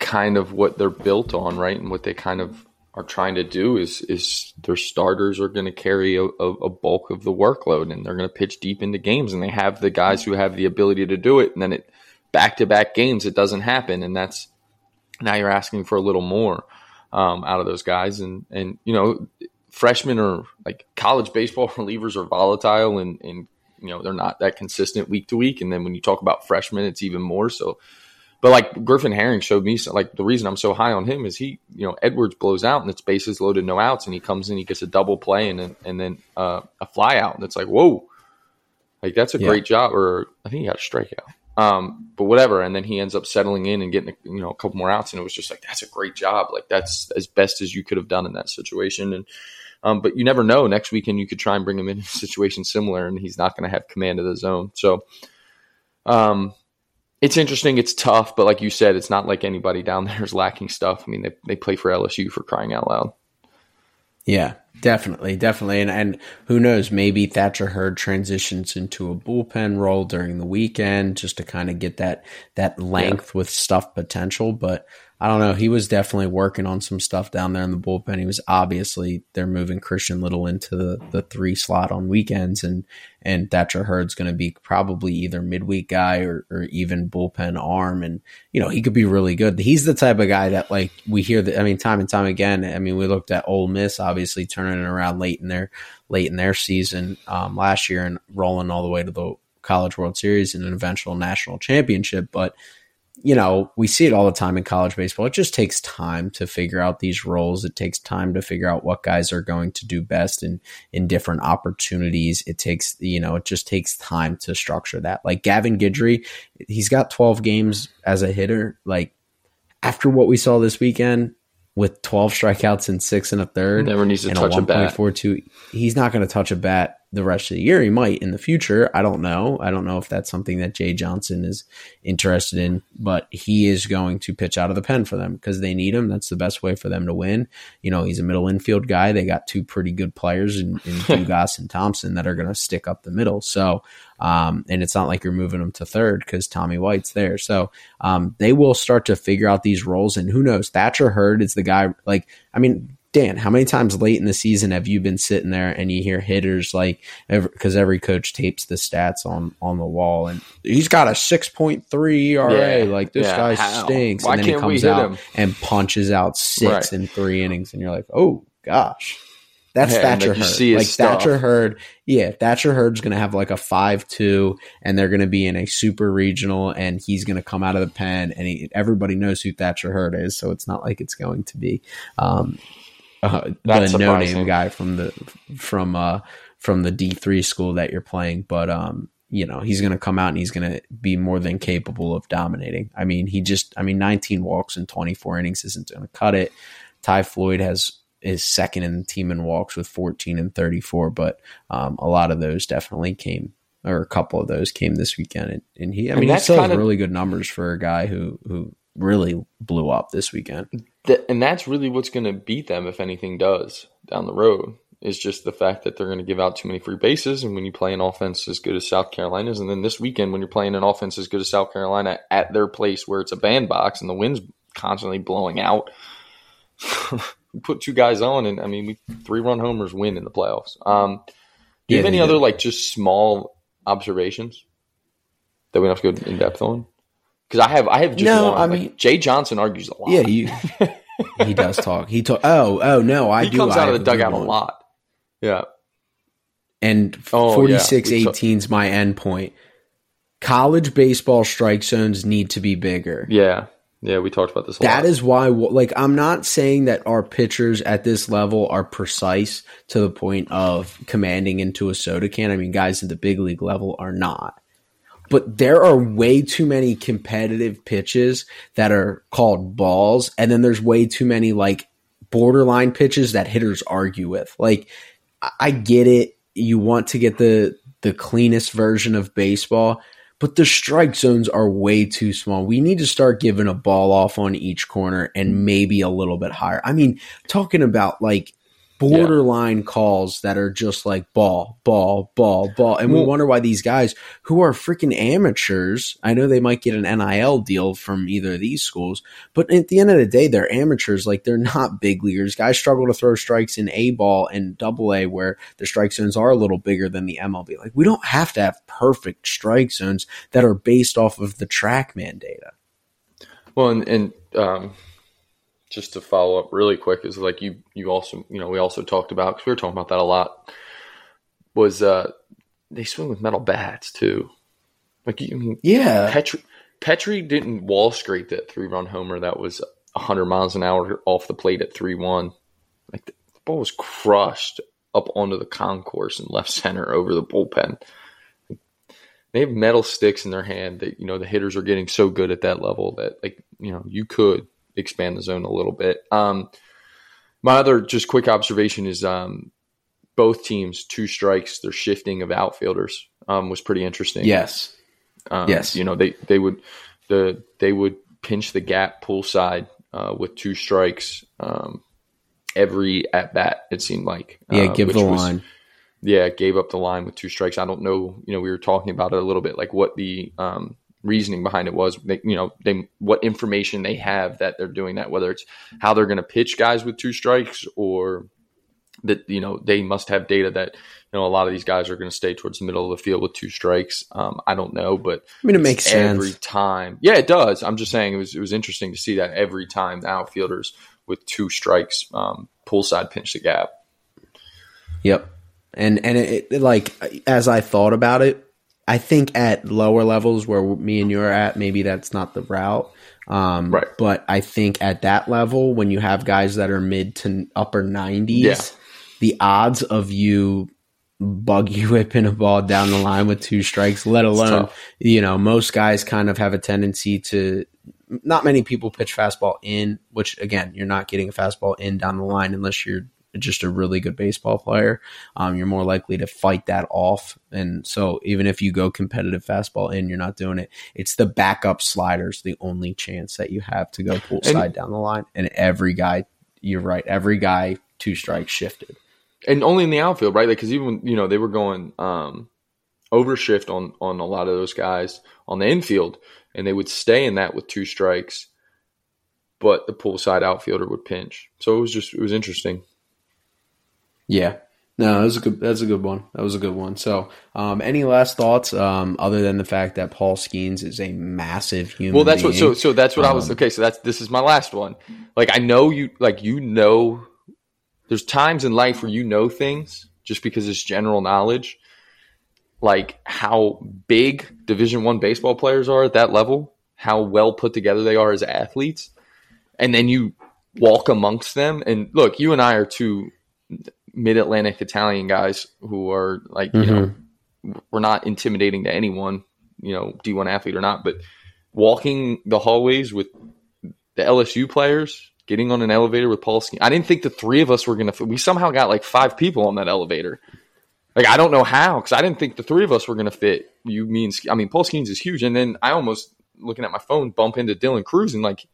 kind of what they're built on, right? And what they kind of are trying to do is is their starters are going to carry a, a, bulk of the workload and they're going to pitch deep into games and they have the guys who have the ability to do it and then it back to back games it doesn't happen and that's now you're asking for a little more um, out of those guys and and you know freshmen are like college baseball relievers are volatile and and you know they're not that consistent week to week and then when you talk about freshmen it's even more so but like Griffin Herring showed me, like the reason I'm so high on him is he, you know, Edwards blows out and it's bases loaded, no outs, and he comes in, he gets a double play and then and then uh, a fly out, and it's like whoa, like that's a yeah. great job. Or I think he got a strikeout, um, but whatever. And then he ends up settling in and getting you know a couple more outs, and it was just like that's a great job. Like that's as best as you could have done in that situation, and. Um, but you never know. Next weekend, you could try and bring him in a situation similar, and he's not going to have command of the zone. So, um, it's interesting. It's tough, but like you said, it's not like anybody down there is lacking stuff. I mean, they they play for LSU for crying out loud. Yeah, definitely, definitely, and and who knows? Maybe Thatcher Hurd transitions into a bullpen role during the weekend just to kind of get that that length yeah. with stuff potential. But I don't know. He was definitely working on some stuff down there in the bullpen. He was obviously they're moving Christian Little into the, the three slot on weekends, and and Thatcher Hurd's going to be probably either midweek guy or, or even bullpen arm, and you know he could be really good. He's the type of guy that like we hear that. I mean, time and time again. I mean, we looked at Ole Miss obviously turning it around late in their late in their season um, last year and rolling all the way to the College World Series and an eventual national championship, but you know, we see it all the time in college baseball. It just takes time to figure out these roles. It takes time to figure out what guys are going to do best in in different opportunities. It takes, you know, it just takes time to structure that. Like Gavin Guidry, he's got 12 games as a hitter. Like after what we saw this weekend with 12 strikeouts and six and a third, never needs to touch a, a bat. He's not going to touch a bat the rest of the year. He might in the future. I don't know. I don't know if that's something that Jay Johnson is interested in, but he is going to pitch out of the pen for them because they need him. That's the best way for them to win. You know, he's a middle infield guy. They got two pretty good players in, in Dugas and Thompson that are going to stick up the middle. So, um, and it's not like you're moving them to third because Tommy White's there. So, um, they will start to figure out these roles. And who knows? Thatcher Hurd is the guy. Like, I mean, Dan, how many times late in the season have you been sitting there and you hear hitters like because every, every, coach tapes the stats on on the wall and he's got a six point three ERA, yeah, like this yeah, guy how? stinks, Why and then he comes out him? and punches out six right. in three innings, and you're like, oh gosh. That's yeah, Thatcher Hurd. Like Thatcher Hurd, yeah, Thatcher Hurd's gonna have like a five two, and they're gonna be in a super regional, and he's gonna come out of the pen, and he, everybody knows who Thatcher Hurd is, so it's not like it's going to be um, uh, the no name guy from the from uh from the D three school that you're playing, but um you know he's going to come out and he's going to be more than capable of dominating. I mean, he just I mean 19 walks in 24 innings isn't going to cut it. Ty Floyd has is second in the team in walks with 14 and 34, but um, a lot of those definitely came or a couple of those came this weekend and, and he I mean he still has of, really good numbers for a guy who who really blew up this weekend and that's really what's going to beat them if anything does down the road is just the fact that they're going to give out too many free bases. And when you play an offense as good as South Carolina's, and then this weekend when you're playing an offense as good as South Carolina at their place where it's a bandbox and the wind's constantly blowing out, put two guys on, and I mean, we three run homers win in the playoffs. Um, do you yeah, have any other like just small observations that we don't have to go in depth on? Because I have, I have just no. One. I mean, Jay Johnson argues a lot. Yeah, you, he does talk. He talk. Oh, oh no, I do. he do. comes out of the dugout a lot. Yeah. And oh, 46 yeah. 18 is my end point. College baseball strike zones need to be bigger. Yeah. Yeah, we talked about this. That lot. is why, like, I'm not saying that our pitchers at this level are precise to the point of commanding into a soda can. I mean, guys at the big league level are not but there are way too many competitive pitches that are called balls. And then there's way too many like borderline pitches that hitters argue with. Like, I get it. You want to get the, the cleanest version of baseball, but the strike zones are way too small. We need to start giving a ball off on each corner and maybe a little bit higher. I mean, talking about like borderline yeah. calls that are just like ball, ball, ball, ball. And well, we wonder why these guys who are freaking amateurs, I know they might get an NIL deal from either of these schools, but at the end of the day, they're amateurs. Like they're not big leaguers. Guys struggle to throw strikes in A ball and double A where the strike zones are a little bigger than the MLB. Like we don't have to have perfect strike zones that are based off of the TrackMan data. Well, and, and um, just to follow up really quick is like you you also you know we also talked about because we were talking about that a lot was uh they swing with metal bats too. Like you I mean yeah. Petry petry didn't wall scrape that three run homer that was hundred miles an hour off the plate at three one like the, the ball was crushed up onto the concourse and left center over the bullpen. They have metal sticks in their hand that you know the hitters are getting so good at that level that like you know you could expand the zone a little bit. Um, my other just quick observation is um, both teams two strikes. Their shifting of outfielders um, was pretty interesting. Yes, um, yes. You know they they would the they would pinch the gap pull side uh, with two strikes um, every at bat. It seemed like yeah, uh, give the was, line. Yeah, gave up the line with two strikes. I don't know. You know, we were talking about it a little bit, like what the um, reasoning behind it was. They, you know, they what information they have that they're doing that, whether it's how they're going to pitch guys with two strikes or that you know they must have data that you know a lot of these guys are going to stay towards the middle of the field with two strikes. Um, I don't know, but I mean, it makes sense every time. Yeah, it does. I'm just saying it was it was interesting to see that every time the outfielders with two strikes um, pull side pinch the gap. Yep, and and it, it, like as I thought about it, I think at lower levels where me and you are at, maybe that's not the route. Um, right. But I think at that level, when you have guys that are mid to upper 90s, Yeah. the odds of you buggy whipping a ball down the line with two strikes, let alone, you know, most guys kind of have a tendency to. Not many people pitch fastball in, which again, you're not getting a fastball in down the line unless you're just a really good baseball player. Um, you're more likely to fight that off. And so even if you go competitive fastball in, you're not doing it. It's the backup sliders, the only chance that you have to go pull side down the line. And every guy, you're right, every guy two strikes shifted. and only in the outfield, right? Like because even you know they were going um, overshift on on a lot of those guys on the infield, and they would stay in that with two strikes, but the pull side outfielder would pinch. So it was just it was interesting. Yeah. No, that was a good. That's a good one. That was a good one. So, um, any last thoughts, um, other than the fact that Paul Skenes is a massive human? Well, that's what. So so that's what I was. Um, Okay, so that's this is my last one. Like I know you. Like you know, there's times in life where you know things just because it's general knowledge. Like how big Division One baseball players are at that level, how well put together they are as athletes, and then you walk amongst them. And look, you and I are two mid Atlantic Italian guys who are like you know mm-hmm. we're not intimidating to anyone, you know, D1 athlete or not, but walking the hallways with the LSU players, getting on an elevator with Paul Skenes. I didn't think the three of us were going to, we somehow got like five people on that elevator. Like, I don't know how, because I didn't think the three of us were going to fit. You mean, I mean, Paul Skenes is huge. And then I almost, looking at my phone, bump into Dylan Crews and like,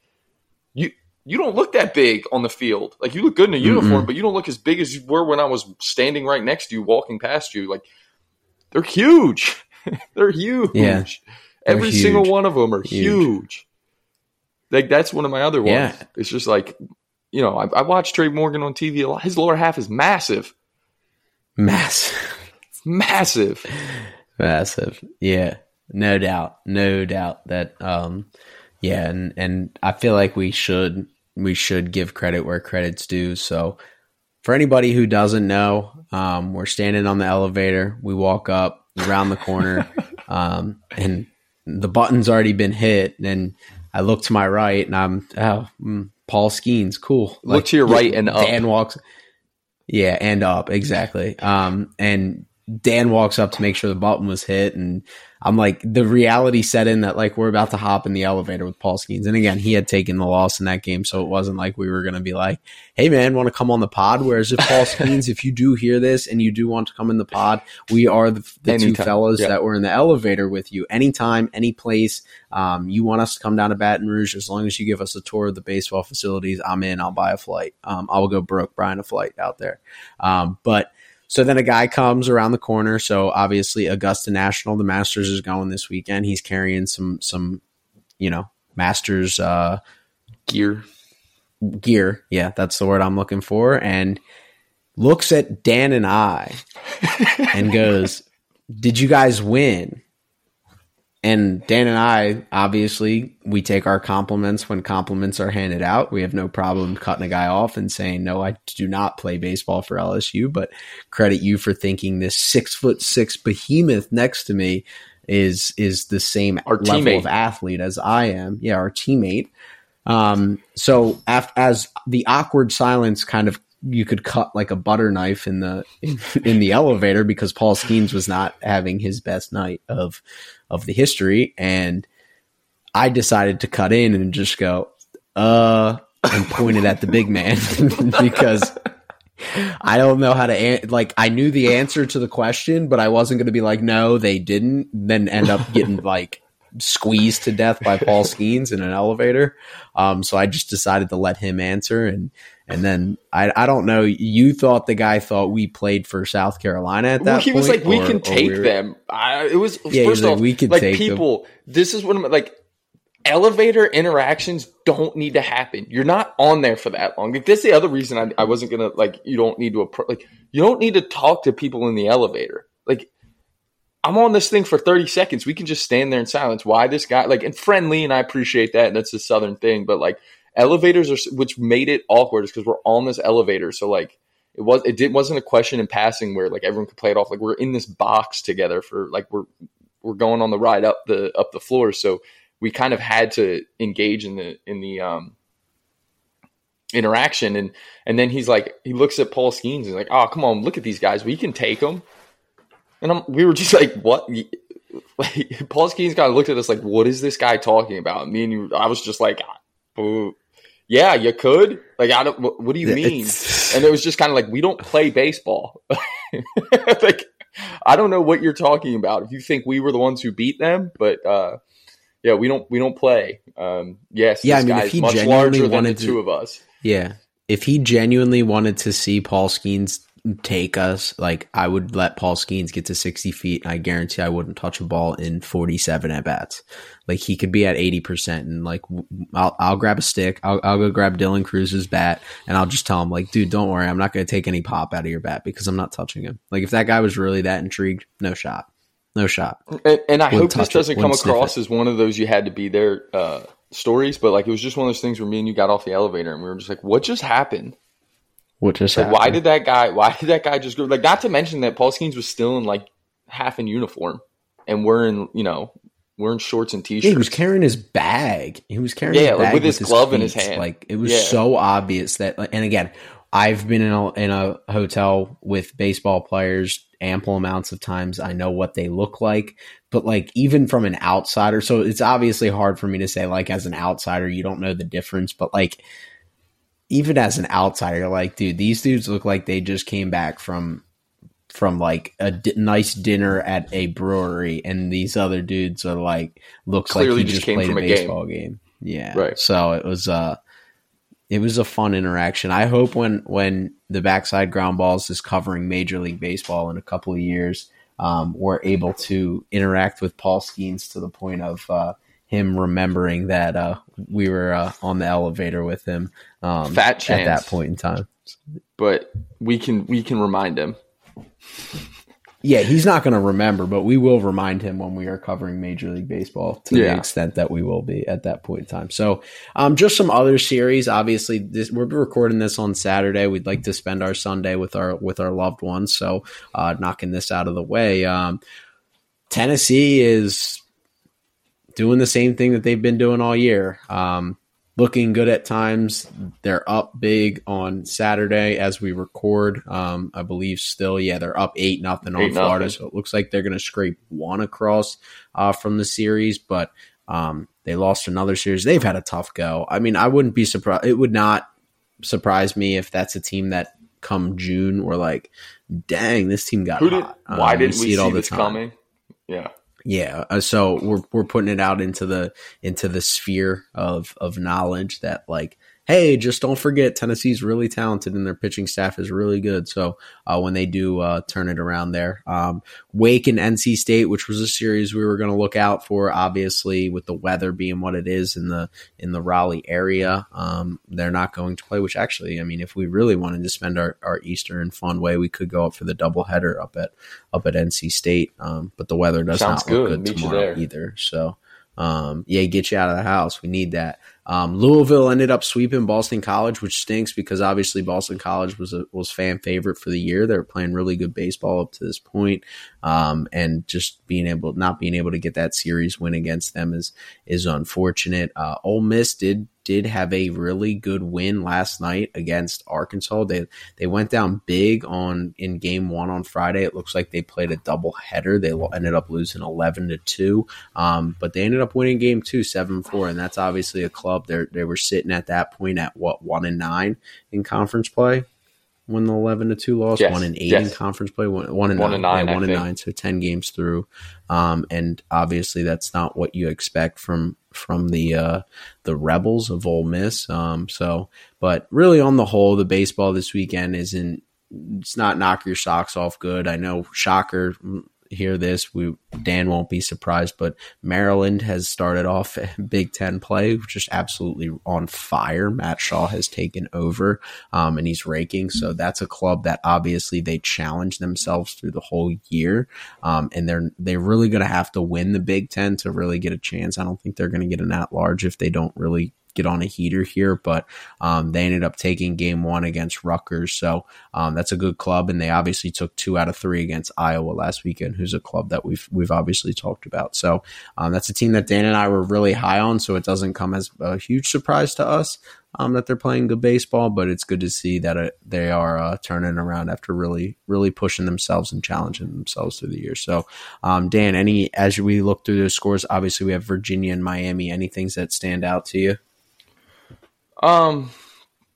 you, you don't look that big on the field. Like you look good in a uniform, but you don't look as big as you were when I was standing right next to you, walking past you. Like they're huge. they're huge. Yeah. They're Every huge. single one of them are Huge. huge. Like that's one of my other ones. Yeah. It's just like, you know, I, I watched Tre' Morgan on TV a lot. His lower half is massive, Massive. massive. Massive. Yeah. No doubt. No doubt that um yeah, and and I feel like we should we should give credit where credit's due. So for anybody who doesn't know, um we're standing on the elevator, we walk up around the corner, um and the button's already been hit and I look to my right and I'm oh mm, Paul Skenes, cool. Look to your right and up. Dan walks yeah, and up exactly. Um, and Dan walks up to make sure the button was hit, and I'm like, the reality set in that like we're about to hop in the elevator with Paul Skenes, and again, he had taken the loss in that game, so it wasn't like we were going to be like, "Hey, man, want to come on the pod?" Whereas if Paul Skenes, if you do hear this and you do want to come in the pod, we are the, the two fellas Yeah. that were in the elevator with you, anytime, any place. Um, you want us to come down to Baton Rouge, as long as you give us a tour of the baseball facilities, I'm in. I'll buy a flight. Um, I will go broke buying a flight out there. Um, but so then a guy comes around the corner. So obviously Augusta National, the Masters is going this weekend. He's carrying some some, you know, Masters uh, Gear. gear. Yeah, that's the word I'm looking for. And looks at Dan and I and goes, Did you guys win? And Dan and I, obviously, we take our compliments when compliments are handed out. We have no problem cutting a guy off and saying, No, I do not play baseball for LSU, but credit you for thinking this six foot six behemoth next to me is is the same Our level teammate. of athlete as I am. Yeah, our teammate. Um, so af- as the awkward silence kind of you could cut like a butter knife in the in, in the elevator because Paul Skenes was not having his best night of of the history, and I decided to cut in and just go, uh, and pointed at the big man because I don't know how to an- like. I knew the answer to the question, but I wasn't going to be like, no, they didn't. Then end up getting like squeezed to death by Paul Skenes in an elevator. Um, so I just decided to let him answer, and And then I, I don't know. You thought the guy thought we played for South Carolina at that. Well, he was like, "We or- can take we were- them." I, it was Yeah, he was first like, "We can like take them." people. This is what I'm like. Elevator interactions don't need to happen. You're not on there for that long. Like, that's the other reason I, I wasn't gonna like. You don't need to appro- like. You don't need to talk to people in the elevator. Like, I'm on this thing for 30 seconds. We can just stand there in silence. Why this guy like and friendly, and I appreciate that, and that's the southern thing. But like elevators are, which made it awkward, is because we're on this elevator. So like it was it did wasn't a question in passing where like everyone could play it off. Like we're in this box together for like we're we're going on the ride up the up the floor. So we kind of had to engage in the in the um interaction and and then he's like he looks at Paul Skenes and he's like oh come on look at these guys we can take them and I'm, we were just like what? Like Paul Skenes kind of looked at us like what is this guy talking about? And me and you I was just like "Oh, yeah you could. Like I don't what, what do you mean? It's- and it was just kind of like we don't play baseball. Like i don't know what you're talking about. If you think we were the ones who beat them but uh yeah we don't we don't play. Um yes Yeah, this I mean, if he much genuinely larger than the wanted to- two of us. Yeah. If he genuinely wanted to see Paul Skenes take us, like I would let Paul Skenes get to 60 feet and I guarantee I wouldn't touch a ball in 47 at bats. Like he could be at 80% and like I'll, I'll grab a stick. I'll, I'll go grab Dylan Crews's bat and I'll just tell him like, dude, don't worry. I'm not going to take any pop out of your bat because I'm not touching him. Like if that guy was really that intrigued, no shot. No shot. and, and i Wouldn't hope this doesn't come wouldn't across as one of those you had to be there uh stories but like it was just one of those things where me and you got off the elevator and we were just like what just happened What just like happened? why did that guy why did that guy just go like not to mention that paul skenes was still in like half in uniform and we're in you know we're in shorts and t-shirts Yeah, he was carrying his bag. He was carrying Yeah, his like bag with his glove in his hand. Like it was Yeah. so obvious that. And again, I've been in a in a hotel with baseball players ample amounts of times. I know what they look like, but like even from an outsider, so it's obviously hard for me to say. Like as an outsider, you don't know the difference, but like even as an outsider, like, dude, these dudes look like they just came back from from like a di- nice dinner at a brewery, and these other dudes are like looks Clearly like he just played a from a game. baseball game. Yeah, Right. So it was uh it was a fun interaction. I hope when when the backside ground balls is covering Major League Baseball in a couple of years, um, we're able to interact with Paul Skenes to the point of uh, him remembering that uh, we were uh, on the elevator with him um, Fat at that point in time. but we can we can remind him Yeah, he's not going to remember, but we will remind him when we are covering Major League Baseball to Yeah. the extent that we will be at that point in time. So, um, just some other series. Obviously, this, we're recording this on Saturday. We'd like to spend our Sunday with our with our loved ones. So, uh, knocking this out of the way, um, Tennessee is doing the same thing that they've been doing all year. Um, looking good at times. They're up big on Saturday as we record. Um, I believe still, yeah, they're up eight nothing on Florida. So it looks like they're going to scrape one across uh, from the series, but um, they lost another series. They've had a tough go. I mean, I wouldn't be surprised. It would not surprise me if that's a team that come June we're like, dang, this team got who did hot. Um, why didn't we see it all the this time. coming yeah Yeah, uh, so we're we're putting it out into the into the sphere of of knowledge that like, hey, just don't forget Tennessee's really talented and their pitching staff is really good. So uh, when they do uh, turn it around there, um, Wake and NC State, which was a series we were going to look out for, obviously with the weather being what it is in the in the Raleigh area, um, they're not going to play. Which actually, I mean, if we really wanted to spend our our Easter in fun way, we could go up for the doubleheader up at up at NC State. Um, but the weather does Sounds not look good. tomorrow either. So, um, yeah, get you out of the house. We need that. Um, Louisville ended up sweeping Boston College, which stinks because obviously Boston College was a, was fan favorite for the year. They were playing really good baseball up to this point, um, and just being able not being able to get that series win against them is is unfortunate. Uh, Ole Miss did did have a really good win last night against Arkansas. They they went down big on in game one on Friday. It looks like they played a double header. They ended up losing eleven to two, um, but they ended up winning game two seven four, and that's obviously a club. They they were sitting at that point at what one and nine in conference play. When the eleven to two loss, Yes, one and eight yes. in conference play, one, one and One nine, and nine, yeah, I one and think. nine, so ten games through. Um, and obviously that's not what you expect from from the uh, the Rebels of Ole Miss. Um, so, but really on the whole, the baseball this weekend isn't. It's not knock your socks off good. I know, shocker. Hear this, we Dan won't be surprised, but Maryland has started off Big Ten play just absolutely on fire. Matt Shaw has taken over, um, and he's raking. So that's a club that obviously they challenge themselves through the whole year, um, and they're they're really going to have to win the Big Ten to really get a chance. I don't think they're going to get an at large if they don't really get on a heater here, but um, they ended up taking game one against Rutgers. So um, that's a good club, and they obviously took two out of three against Iowa last weekend, who's a club that we've we've obviously talked about. So um, that's a team that Dan and I were really high on. So it doesn't come as a huge surprise to us um, that they're playing good baseball, but it's good to see that uh they are uh, turning around after really really pushing themselves and challenging themselves through the year. So um, Dan, any as we look through those scores, obviously we have Virginia and Miami. Any things that stand out to you? Um,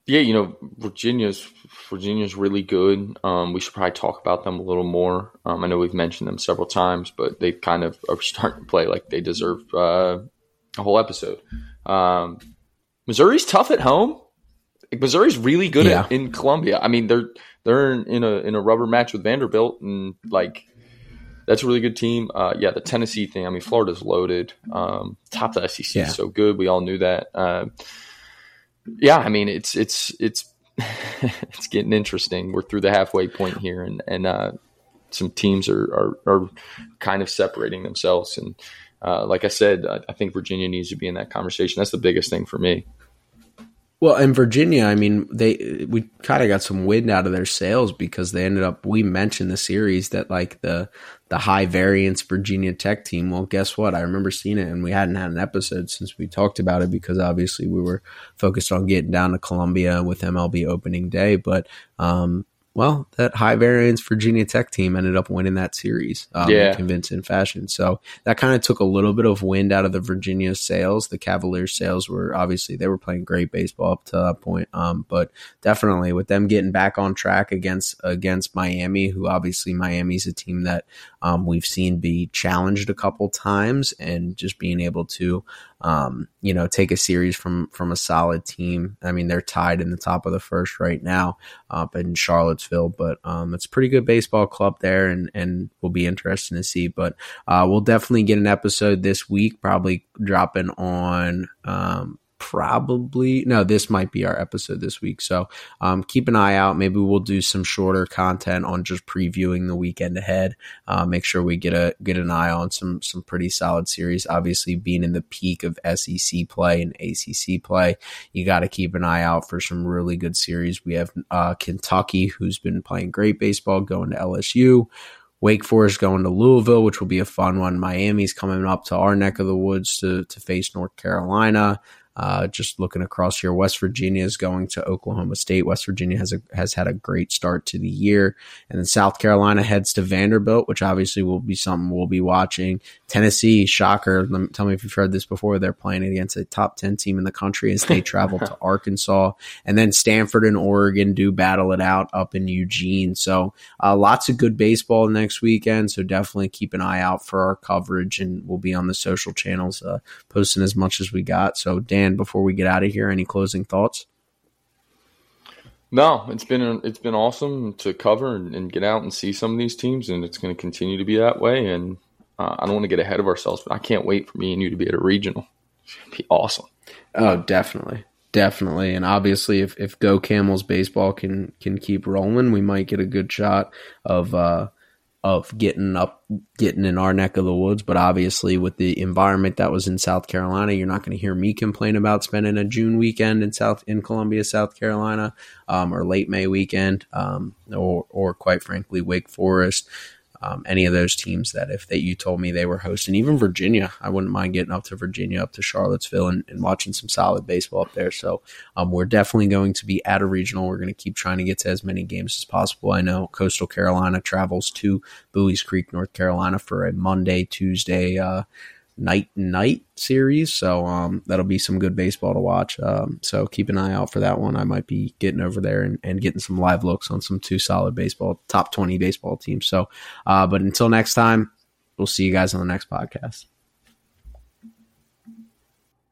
yeah, you know, Virginia's Virginia's really good. Um, we should probably talk about them a little more. Um, I know we've mentioned them several times, but they kind of are starting to play like they deserve uh, a whole episode. Um, Missouri's tough at home. Like, Missouri's really good Yeah. at, in Columbia. I mean, they're they're in, in a in a rubber match with Vanderbilt, and like that's a really good team. Uh, yeah, the Tennessee thing. I mean, Florida's loaded. Um, top of the SEC Yeah. is so good. We all knew that. Uh, yeah, I mean, it's it's it's it's getting interesting. We're through the halfway point here, and and uh, some teams are, are are kind of separating themselves. And uh, like I said, I, I think Virginia needs to be in that conversation. That's the biggest thing for me. Well, in Virginia, I mean, they we kind of got some wind out of their sails because they ended up. We mentioned the series that like the the high variance Virginia Tech team. Well, guess what? I remember seeing it, and we hadn't had an episode since we talked about it because obviously we were focused on getting down to Columbia with MLB opening day. But um, well, that high variance Virginia Tech team ended up winning that series um, Yeah. in convincing fashion. So that kind of took a little bit of wind out of the Virginia sails. The Cavaliers sails were obviously they were playing great baseball up to that point. Um, but definitely with them getting back on track against against Miami, who obviously Miami's a team that um, we've seen be challenged a couple times, and just being able to um, you know take a series from from a solid team. I mean they're tied in the top of the first right now up in Charlottesville, but um, it's a pretty good baseball club there, and and will be interesting to see. But uh, we'll definitely get an episode this week, probably dropping on. Um, probably no this might be our episode this week. So um, keep an eye out. Maybe we'll do some shorter content on just previewing the weekend ahead. Uh, make sure we get a get an eye on some some pretty solid series. Obviously being in the peak of sec play and acc play you got to keep an eye out for some really good series. We have uh, kentucky who's been playing great baseball going to lsu Wake Forest going to Louisville, which will be a fun one. Miami's coming up to our neck of the woods to to face North Carolina. Uh, just looking across here, West Virginia is going to Oklahoma State. West Virginia has a has had a great start to the year, and then South Carolina heads to Vanderbilt, which obviously will be something we'll be watching. Tennessee, shocker. Let me, tell me if you've heard this before. They're playing against a top ten team in the country as they travel to Arkansas, and then Stanford and Oregon do battle it out up in Eugene. So uh, lots of good baseball next weekend. So definitely keep an eye out for our coverage, and we'll be on the social channels uh, posting as much as we got. So Dan, before we get out of here, any closing thoughts? No, it's been it's been awesome to cover and, and get out and see some of these teams, and it's going to continue to be that way. And uh, I don't want to get ahead of ourselves, but I can't wait for me and you to be at a regional. To be awesome. Oh, definitely. Definitely. And obviously if, if Go Camels baseball can can keep rolling, we might get a good shot of uh of getting up getting in our neck of the woods. But obviously with the environment that was in South Carolina, you're not going to hear me complain about spending a June weekend in South in Columbia, South Carolina, um, or late May weekend, um, or or quite frankly, Wake Forest. Um, any of those teams that if that you told me they were hosting, even Virginia, I wouldn't mind getting up to Virginia, up to Charlottesville, and, and watching some solid baseball up there. So um, we're definitely going to be at a regional. We're going to keep trying to get to as many games as possible. I know Coastal Carolina travels to Buies Creek, North Carolina, for a Monday, Tuesday. Uh, night and night series. So um, that'll be some good baseball to watch. Um, so keep an eye out for that one. I might be getting over there and, and getting some live looks on some two solid baseball, top 20 baseball teams. So, uh, but until next time, we'll see you guys on the next podcast.